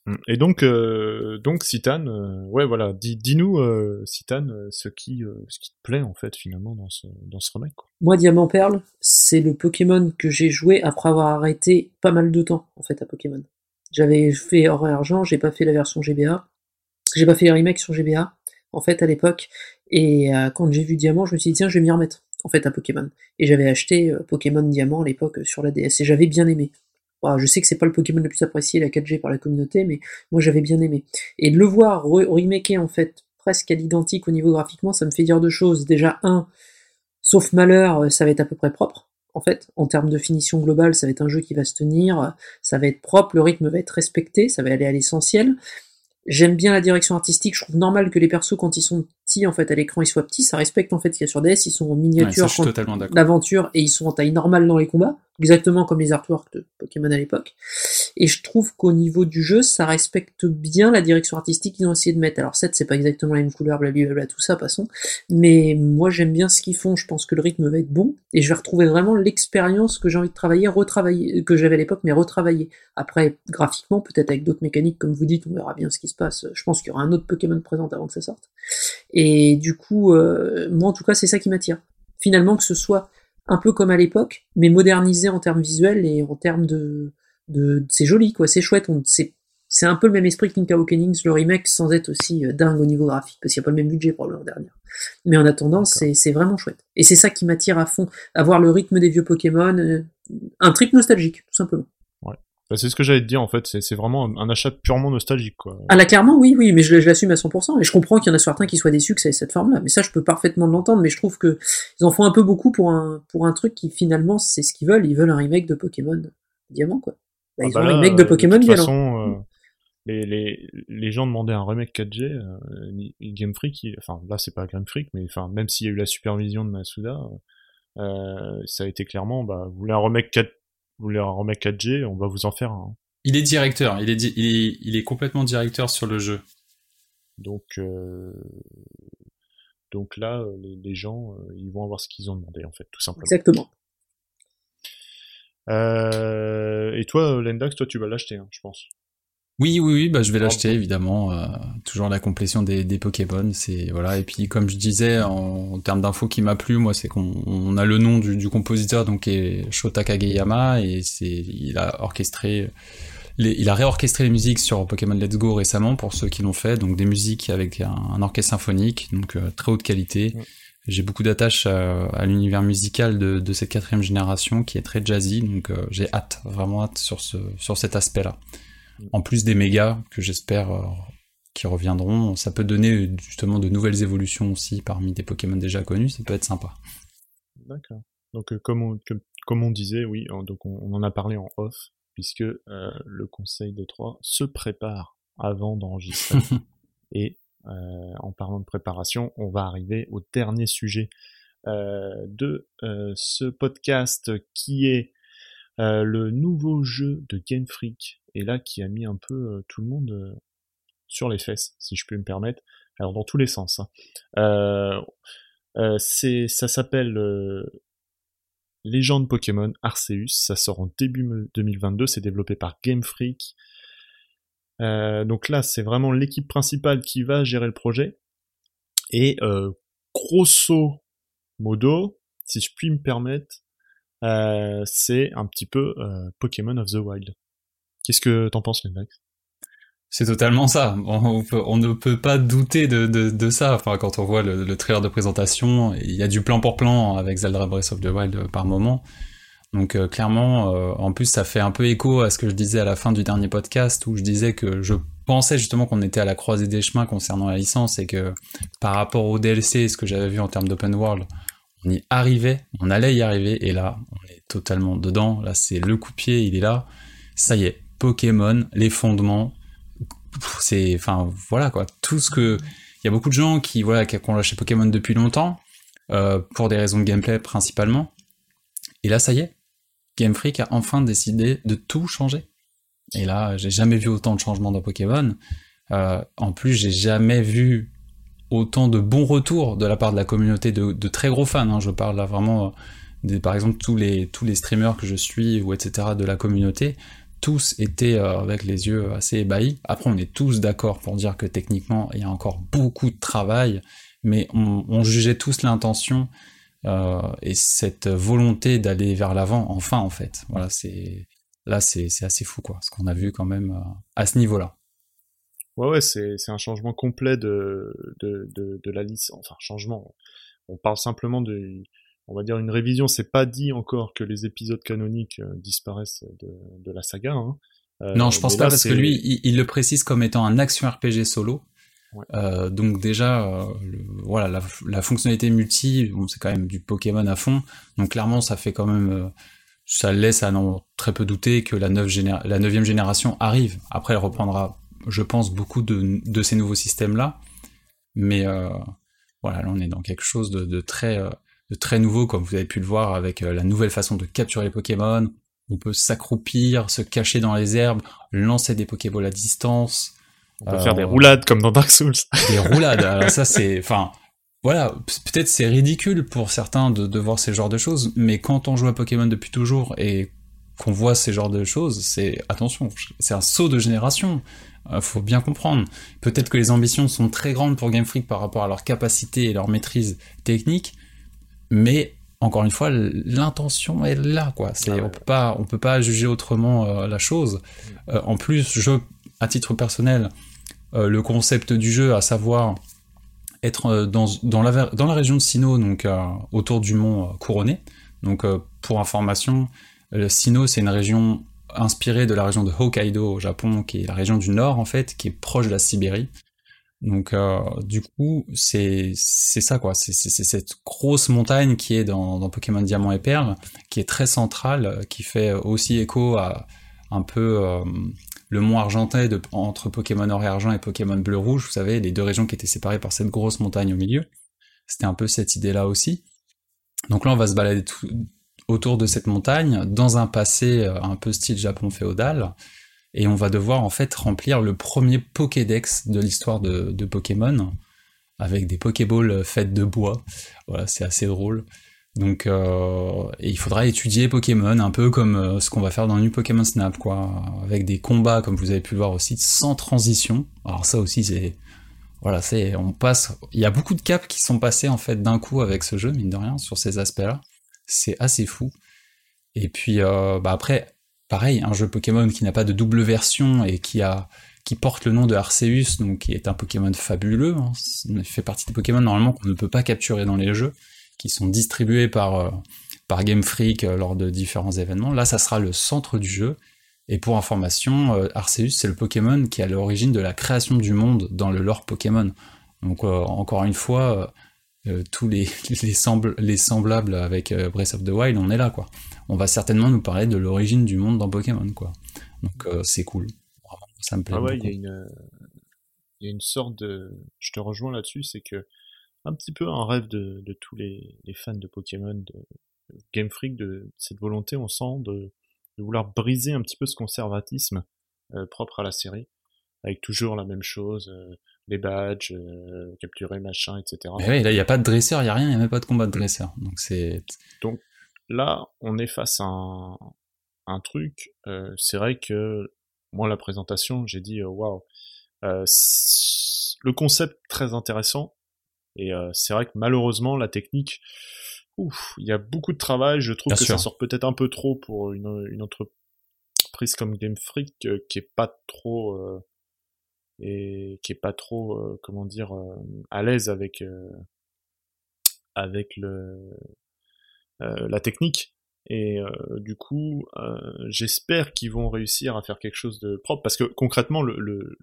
Mm. Et donc, euh, donc Citan, euh, ouais, voilà, dis, dis-nous, euh, Citan, euh, ce qui, ce qui te plaît en fait finalement dans ce, dans ce remake. Moi, Diamant Perle, c'est le Pokémon que j'ai joué après avoir arrêté pas mal de temps, en fait, à Pokémon. J'avais fait Or et Argent, j'ai pas fait la version GBA. J'ai pas fait les remakes sur GBA, en fait, à l'époque. Et quand j'ai vu Diamant, je me suis dit, tiens, je vais m'y remettre, en fait, à Pokémon. Et j'avais acheté Pokémon Diamant à l'époque sur la DS, et j'avais bien aimé. Je sais que c'est pas le Pokémon le plus apprécié, la 4G, par la communauté, mais moi, j'avais bien aimé. Et de le voir re- en fait, presque à l'identique au niveau graphiquement, ça me fait dire deux choses. Déjà, un, Sauf malheur, euh, ça va être à peu près propre. En fait, en termes de finition globale, ça va être un jeu qui va se tenir, ça va être propre, le rythme va être respecté, ça va aller à l'essentiel. J'aime bien la direction artistique, je trouve normal que les persos, quand ils sont petits, en fait, à l'écran, ils soient petits, ça respecte en fait ce qu'il y a sur DS, ils sont en Ouais, miniature d'accord. d'aventure et ils sont en taille normale dans les combats, exactement comme les artworks de Pokémon à l'époque. Et je trouve qu'au niveau du jeu, ça respecte bien la direction artistique qu'ils ont essayé de mettre. Alors 7, c'est pas exactement la même couleur, blablabla, tout ça, passons. Mais moi, j'aime bien ce qu'ils font, je pense que le rythme va être bon, et je vais retrouver vraiment l'expérience que j'ai envie de travailler, retravailler, que j'avais à l'époque, mais retravailler. Après, graphiquement, peut-être avec d'autres mécaniques, comme vous dites, on verra bien ce qui se passe. Je pense qu'il y aura un autre Pokémon présent avant que ça sorte. Et du coup, euh, moi en tout cas, c'est ça qui m'attire. Finalement, que ce soit un peu comme à l'époque, mais modernisé en termes visuels et en termes de, de, c'est joli quoi, c'est chouette. On, c'est, c'est un peu le même esprit que Link Awakenings, le remake, sans être aussi euh, dingue au niveau graphique, parce qu'il n'y a pas le même budget probablement derrière. Mais en attendant, c'est, c'est vraiment chouette. Et c'est ça qui m'attire à fond, avoir le rythme des vieux Pokémon, euh, un trip nostalgique, tout simplement. Bah, c'est ce que j'allais te dire en fait, c'est vraiment un, un achat purement nostalgique quoi. Ah là clairement oui oui mais je, je l'assume à 100% et je comprends qu'il y en a certains qui soient déçus que ça ait cette forme là mais ça je peux parfaitement l'entendre. Mais je trouve que ils en font un peu beaucoup pour un pour un truc qui finalement c'est ce qu'ils veulent. Ils veulent un remake de Pokémon Diamant quoi. Bah, Ah ils bah ont un remake de Pokémon toute violent façon, euh, les, les, les gens demandaient un remake 4G, euh, Game Freak, il- enfin là c'est pas Game Freak, mais enfin même s'il y a eu la supervision de Masuda, euh, ça a été clairement, bah vous voulez un remake 4, vous voulez un remake 4G, on va vous en faire un. Il est directeur, il est, di- il est, il est complètement directeur sur le jeu. Donc euh, donc là, euh, les, les gens, euh, ils vont avoir ce qu'ils ont demandé en fait, tout simplement. exactement Euh, et toi, Lendax, toi tu vas l'acheter, hein, je pense. Oui, oui, oui, bah, je vais Ah, l'acheter évidemment. euh, toujours la complétion des, des Pokémon, c'est voilà. Et puis comme je disais en, en termes d'infos qui m'a plu, moi, c'est qu'on on a le nom du, du compositeur donc qui est Shota Kageyama et c'est il a orchestré, les- il a réorchestré les musiques sur Pokémon Let's Go récemment pour ceux qui l'ont fait, donc des musiques avec un, un orchestre symphonique, donc euh, très haute qualité. J'ai beaucoup d'attaches à, à l'univers musical de, de cette quatrième génération qui est très jazzy, donc euh, j'ai hâte, vraiment hâte sur ce sur cet aspect-là en plus des mégas que j'espère euh, qui reviendront, ça peut donner euh, justement de nouvelles évolutions aussi parmi des Pokémon déjà connus, ça peut être sympa. D'accord. Donc euh, comme, on, comme, comme on disait, oui, donc on, on en a parlé en off, puisque euh, le Conseil des Trois se prépare avant d'enregistrer. Et euh, en parlant de préparation, on va arriver au dernier sujet euh, de ce podcast qui est le nouveau jeu de Game Freak, et là qui a mis un peu euh, tout le monde euh, sur les fesses, si je puis me permettre. Alors dans tous les sens. hein. Euh, c'est, ça s'appelle Légende Pokémon Arceus. Ça sort en début me- 2022. C'est développé par Game Freak. Donc là, c'est vraiment l'équipe principale qui va gérer le projet. Et grosso modo, si je puis me permettre, c'est un petit peu Pokémon of the Wild. Qu'est-ce que t'en penses, Lendax C'est totalement ça. On, ne peut pas douter de, de, ça. Enfin, quand on voit le, le trailer de présentation, il y a du plan pour plan avec Zelda Breath of the Wild euh, par moment. Donc euh, clairement, euh, en plus, ça fait un peu écho à ce que je disais à la fin du dernier podcast où je disais que je pensais justement qu'on était à la croisée des chemins concernant la licence et que par rapport au DLC, ce que j'avais vu en termes d'open world, on y arrivait, on allait y arriver, et là, on est totalement dedans. Là, c'est le coup il est là. Ça y est, Pokémon, les fondements, c'est, enfin, voilà quoi. Tout ce que, il y a beaucoup de gens qui, voilà, qui ont lâché Pokémon depuis longtemps, euh, pour des raisons de gameplay principalement. Et là, ça y est, Game Freak a enfin décidé de tout changer. Et là, j'ai jamais vu autant de changements dans Pokémon. Euh, en plus, j'ai jamais vu autant de bons retours de la part de la communauté de, de très gros fans. hein. Je parle là vraiment, euh, des, par exemple, tous les, tous les streamers que je suis, ou etc., de la communauté, tous étaient euh, avec les yeux assez ébahis. Après, on est tous d'accord pour dire que techniquement, il y a encore beaucoup de travail, mais on, jugeait tous l'intention euh, et cette volonté d'aller vers l'avant, enfin, en fait. Voilà, c'est là, c'est assez fou, quoi, ce qu'on a vu quand même euh, à ce niveau-là. Ouais, ouais, c'est, un changement complet de, de, de, de la licence. Enfin, changement. On parle simplement de, on va dire une révision. C'est pas dit encore que les épisodes canoniques euh, disparaissent de, de la saga. Hein. Euh, non, je pense mais pas là, parce que lui, il, il le précise comme étant un action RPG solo. Ouais. Euh, donc déjà, euh, le- voilà, la, la fonctionnalité multi, bon, c'est quand même du Pokémon à fond. Donc clairement, ça fait quand même, ça laisse à n'en très peu douter que la, neuve géné- la neuvième génération arrive. Après, elle reprendra, je pense, beaucoup de, de ces nouveaux systèmes-là. Mais euh, voilà, là, on est dans quelque chose de, de très, de très nouveau, comme vous avez pu le voir avec euh, la nouvelle façon de capturer les Pokémon. On peut s'accroupir, se cacher dans les herbes, lancer des Pokéballs à distance, on peut euh, faire des roulades comme dans Dark Souls. des roulades. Alors ça, c'est, enfin, voilà, peut-être c'est ridicule pour certains de, de voir ces genres de choses, mais quand on joue à Pokémon depuis toujours et qu'on voit ces genres de choses, c'est attention, c'est un saut de génération. Euh, faut bien comprendre. Peut-être que les ambitions sont très grandes pour Game Freak par rapport à leur capacité et leur maîtrise technique, mais encore une fois, l'intention est là, quoi. C'est, Ah ouais. on peut pas, on peut pas juger autrement euh, la chose. Euh, en plus, je, à titre personnel, euh, le concept du jeu, à savoir être dans, dans, la, dans la région de Sinnoh, donc autour du mont Couronné. Donc, pour information, le Sinnoh, c'est une région inspirée de la région de Hokkaido au Japon, qui est la région du nord, en fait, qui est proche de la Sibérie. Donc, euh, du coup, c'est c'est ça, quoi. C'est cette grosse montagne qui est dans, dans Pokémon Diamant et Perle, qui est très centrale, qui fait aussi écho à un peu euh, le mont argentais de, entre Pokémon Or et Argent et Pokémon Bleu Rouge, vous savez, les deux régions qui étaient séparées par cette grosse montagne au milieu. C'était un peu cette idée-là aussi. Donc là, on va se balader tout- autour de cette montagne, dans un passé euh, un peu style Japon féodal, et on va devoir en fait remplir le premier Pokédex de l'histoire de, Pokémon, avec des Pokéballs faites de bois. Voilà, c'est assez drôle. Donc, euh, et il faudra étudier Pokémon, un peu comme euh, ce qu'on va faire dans New Pokémon Snap, quoi, avec des combats, comme vous avez pu le voir aussi, sans transition. Alors ça aussi, c'est, voilà, c'est, on passe, il y a beaucoup de caps qui sont passés en fait d'un coup avec ce jeu, mine de rien, sur ces aspects-là. C'est assez fou. Et puis, euh, bah après, pareil, un jeu Pokémon qui n'a pas de double version et qui a, qui porte le nom de Arceus, donc qui est un Pokémon fabuleux. Hein. Fait partie des Pokémon normalement qu'on ne peut pas capturer dans les jeux qui sont distribués par, euh, Game Freak euh, lors de différents événements. Là, ça sera le centre du jeu. Et pour information, euh, Arceus, c'est le Pokémon qui est à l'origine de la création du monde dans le lore Pokémon. Donc, encore une fois, euh, tous les, les, sembl- les semblables avec euh, Breath of the Wild, on est là, quoi. On va certainement nous parler de l'origine du monde dans Pokémon, quoi. Donc, euh, c'est cool. Vraiment, ça me plaît Ah ouais, il y a une, euh, y a une sorte de, je te rejoins là-dessus, c'est que un petit peu un rêve de, de tous les, les fans de Pokémon, de Game Freak, de cette volonté, on sent, de, de vouloir briser un petit peu ce conservatisme euh, propre à la série, avec toujours la même chose, euh, les badges, euh, capturer machin, etc. Mais oui, là, il n'y a pas de dresseur, il n'y a rien, il n'y a même pas de combat de dresseur. Donc, c'est. Là, on est face à un, un truc. euh, c'est vrai que moi, la présentation, j'ai dit euh, waouh. Euh, c- le concept très intéressant. Et euh, c'est vrai que malheureusement, la technique, ouf, il y a beaucoup de travail. Je trouve Bien que sûr. ça sort peut-être un peu trop pour une, une entreprise comme Game Freak euh, qui est pas trop, euh, et qui est pas trop, euh, comment dire, euh, à l'aise avec euh, avec le la technique. Et du coup, j'espère qu'ils vont réussir à faire quelque chose de propre parce que concrètement, le, le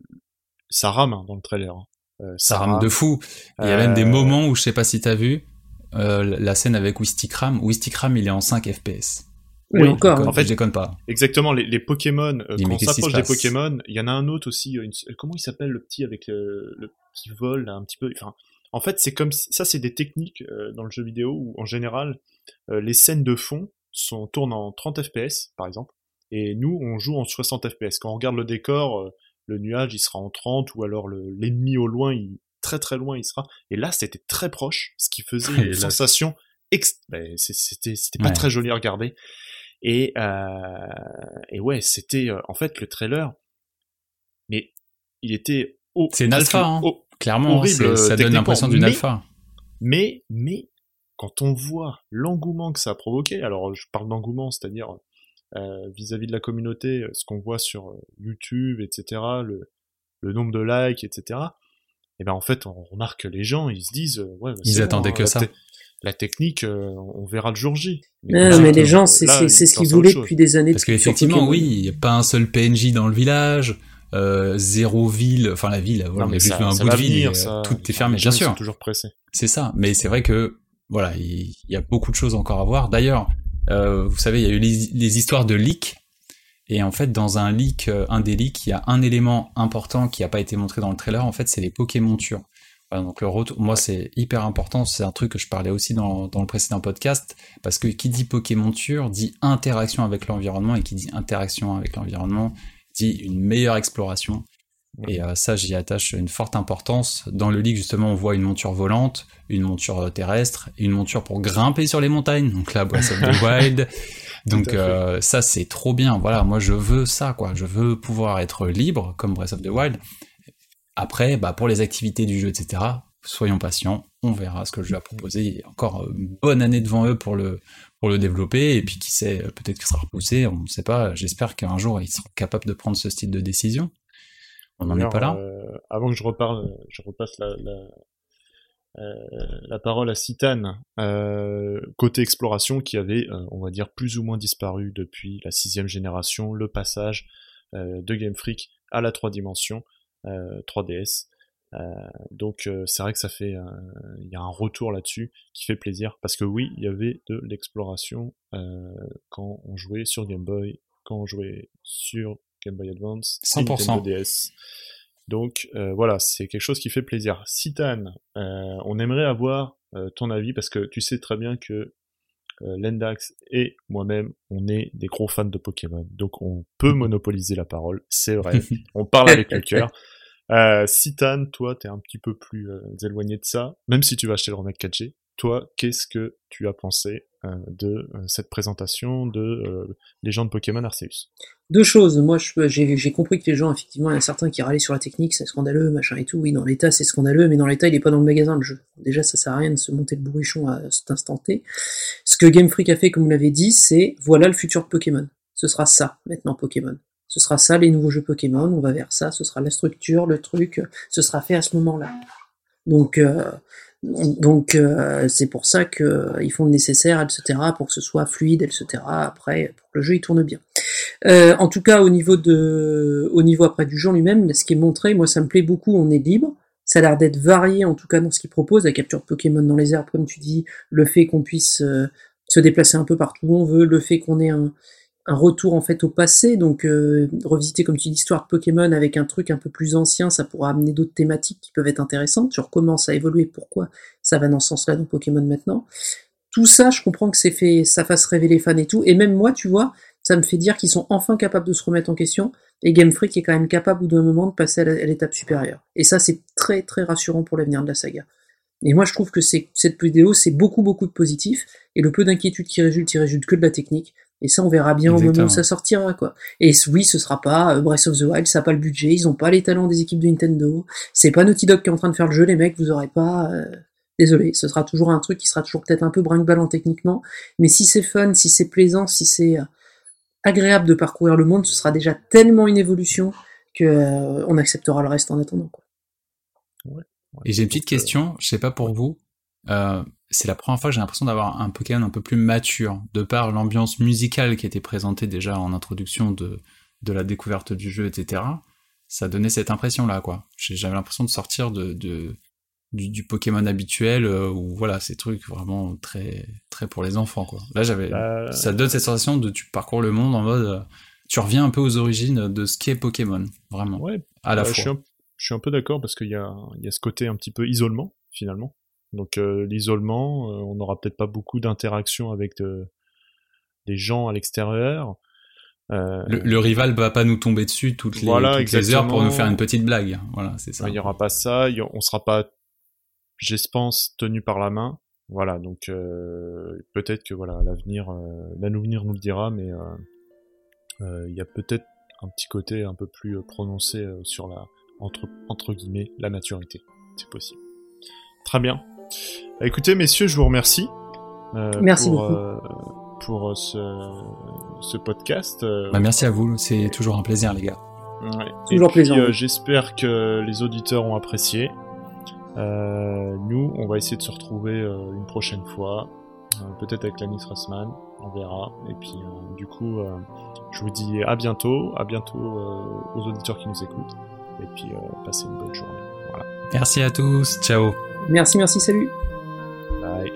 ça rame hein, dans le trailer. hein. Ça rame de fou. Il y a même des moments où je sais pas si t'as vu la scène avec Wistikram. Wistikram, il est en 5 FPS. Oui, encore. En fait, je déconne pas. Exactement, les, les Pokémon, euh, quand on s'approche des Pokémon, il y en a un autre aussi, euh, une- comment il s'appelle le petit avec le, le qui vole là, un petit peu. Enfin, en fait, c'est comme ça, c'est des techniques euh, dans le jeu vidéo où en général euh, les scènes de fond sont tournent en 30 FPS par exemple, et nous on joue en 60 FPS. Quand on regarde le décor, euh, le nuage il sera en 30 ou alors le- l'ennemi au loin, il très très loin il sera. Et là, c'était très proche, ce qui faisait Et une là- sensation ex... ben, c'était c'était pas Ouais. très joli à regarder. Et, euh, et ouais, c'était euh, en fait le trailer, mais il était au, C'est une alpha, hein. Clairement, horrible, ça donne l'impression d'une alpha. mais mais quand on voit l'engouement que ça a provoqué, alors je parle d'engouement, c'est-à-dire euh, vis-à-vis de la communauté, ce qu'on voit sur euh, YouTube, etc., le, le nombre de likes, etc. Et ben en fait, on remarque que les gens, ils se disent, ouais, bah, Ils attendaient bon, que ça. La technique, euh, on verra le jour J. Non, là, mais les euh, gens, c'est ce qu'ils voulaient depuis des années. Parce qu'effectivement, Pokémon. oui, il n'y a pas un seul PNJ dans le village, euh, zéro ville, enfin la ville, voilà, Non, on a mais juste ça- un ça bout de ville, venir, et, euh, ça. tout est fermé, bien gens, ils sûr. sont toujours pressés. C'est ça, mais c'est vrai que voilà, il, il y a beaucoup de choses encore à voir. D'ailleurs, euh, vous savez, il y a eu les, les histoires de leaks, et en fait, dans un leak, euh, un des leaks, il y a un élément important qui n'a pas été montré dans le trailer. En fait, c'est les Pokémontures. Voilà, donc le retour, moi, c'est hyper important. C'est un truc que je parlais aussi dans, dans le précédent podcast, parce que qui dit Pokémonture dit interaction avec l'environnement, et qui dit interaction avec l'environnement dit une meilleure exploration. Et euh, ça, j'y attache une forte importance. Dans le leak, justement, on voit une monture volante, une monture euh, terrestre, une monture pour grimper sur les montagnes. Donc là, Breath of the Wild. Donc euh, ça, c'est trop bien. Voilà, moi, je veux ça, quoi. Je veux pouvoir être libre, comme Breath of the Wild. Après, bah, pour les activités du jeu, etc., soyons patients. On verra ce que je vais proposer. Il y a encore euh, une bonne année devant eux pour le, pour le développer. Et puis, qui sait, euh, peut-être qu'il sera repoussé. On ne sait pas. J'espère qu'un jour, ils seront capables de prendre ce style de décision. On n'en est pas là. euh, avant que je reparle, je repasse la, la, euh, la parole à Citane, euh, côté exploration qui avait, euh, on va dire, plus ou moins disparu depuis la sixième génération, le passage euh, de Game Freak à la 3 dimensions, euh, 3DS. Euh, donc euh, c'est vrai que ça fait, euh, il y a un retour là-dessus qui fait plaisir parce que oui, il y avait de l'exploration euh, quand on jouait sur Game Boy, quand on jouait sur Game Boy Advance, et 100%. Nintendo DS. Donc euh, voilà, c'est quelque chose qui fait plaisir. Citan, euh, on aimerait avoir euh, ton avis parce que tu sais très bien que euh, Lendax et moi-même, on est des gros fans de Pokémon. Donc on peut monopoliser la parole, c'est vrai. on parle avec le cœur. Euh, Citan, toi, t'es un petit peu plus euh, éloigné de ça, même si tu vas acheter le remake 4G. Toi, qu'est-ce que tu as pensé euh, de euh, cette présentation de euh, Légende Pokémon Arceus Deux choses. Moi, j'ai compris que les gens, effectivement, il y en a certains qui râlaient sur la technique, c'est scandaleux, machin et tout. Oui, dans l'état, c'est scandaleux, mais dans l'état, il est pas dans le magasin, le jeu. Déjà, ça sert à rien de se monter le bourrichon à cet instant T. Ce que Game Freak a fait, comme vous l'avez dit, c'est voilà le futur de Pokémon. Ce sera ça, maintenant, Pokémon. Ce sera ça, les nouveaux jeux Pokémon, on va vers ça, ce sera la structure, le truc, ce sera fait à ce moment-là. Donc, euh, donc euh, c'est pour ça que euh, font le nécessaire, etc., pour que ce soit fluide, etc. Après, pour que le jeu il tourne bien. Euh, en tout cas, au niveau de, au niveau après du jeu lui-même, ce qui est montré, moi ça me plaît beaucoup. On est libre. Ça a l'air d'être varié, en tout cas dans ce qu'il propose, la capture de Pokémon dans les airs, comme tu dis, le fait qu'on puisse euh, se déplacer un peu partout où on veut, le fait qu'on ait un, un retour en fait au passé, donc euh, revisiter comme tu dis l'histoire de Pokémon avec un truc un peu plus ancien, ça pourra amener d'autres thématiques qui peuvent être intéressantes sur comment ça a pourquoi ça va dans ce sens-là dans Pokémon maintenant. Tout ça, je comprends que ça fasse rêver les fans et tout, et même moi, tu vois, ça me fait dire qu'ils sont enfin capables de se remettre en question, et Game Freak est quand même capable au bout d'un moment de passer à l'étape supérieure. Et ça, c'est très très rassurant pour l'avenir de la saga. Et moi, je trouve que cette vidéo, c'est beaucoup beaucoup de positif, et le peu d'inquiétude qui résulte, il résulte que de la technique, et ça, on verra bien au moment où ça sortira, quoi. Et oui, ce sera pas euh, Breath of the Wild, ça a pas le budget, ils ont pas les talents des équipes de Nintendo, c'est pas Naughty Dog qui est en train de faire le jeu, les mecs, vous aurez pas, euh, désolé, ce sera toujours un truc qui sera toujours peut-être un peu brinque-ballant techniquement, mais si c'est fun, si c'est plaisant, si c'est euh, agréable de parcourir le monde, ce sera déjà tellement une évolution que euh, on acceptera le reste en attendant. Quoi. Et j'ai une petite question, je sais pas pour vous. Euh, c'est la première fois que j'ai l'impression d'avoir un Pokémon un peu plus mature, de par l'ambiance musicale qui était présentée déjà en introduction de, de la découverte du jeu, etc. Ça donnait cette impression-là, quoi. J'avais l'impression de sortir de, de du, du Pokémon habituel, euh, où voilà, ces trucs vraiment très très pour les enfants, quoi. Là, j'avais, Bah, ça donne cette sensation de tu parcours le monde en mode, euh, tu reviens un peu aux origines de ce qu'est Pokémon, vraiment, ouais, à la Euh, je, suis fois. un, je suis un peu d'accord parce qu'il y a, il y a ce côté un petit peu isolement finalement. Donc euh, l'isolement, euh, on n'aura peut-être pas beaucoup d'interaction avec de- des gens à l'extérieur. Euh, Le, le rival va pas nous tomber dessus toutes les, Voilà, toutes les heures pour nous faire une petite blague. Voilà, c'est ça. il y aura pas ça, y on sera pas, je pense, tenu par la main. Voilà, donc euh, peut-être que voilà l'avenir, euh, l'avenir nous le dira, mais euh, euh, il y a peut-être un petit côté un peu plus euh, prononcé euh, sur la entre entre guillemets la maturité, c'est possible. Très bien. Bah, écoutez, messieurs, je vous remercie. euh, Merci pour, beaucoup. euh, pour euh, ce, ce podcast. Bah, merci à vous, c'est toujours un plaisir, les gars. Ouais. Toujours Et puis, plaisir. euh, J'espère que les auditeurs ont apprécié. Euh, nous, on va essayer de se retrouver euh, une prochaine fois, euh, peut-être avec Lannis Rossman, on verra. Et puis, euh, du coup, euh, je vous dis à bientôt, à bientôt euh, aux auditeurs qui nous écoutent. Et puis, euh, passez une bonne journée. Voilà. Merci à tous, ciao. Merci, merci, salut. Bye.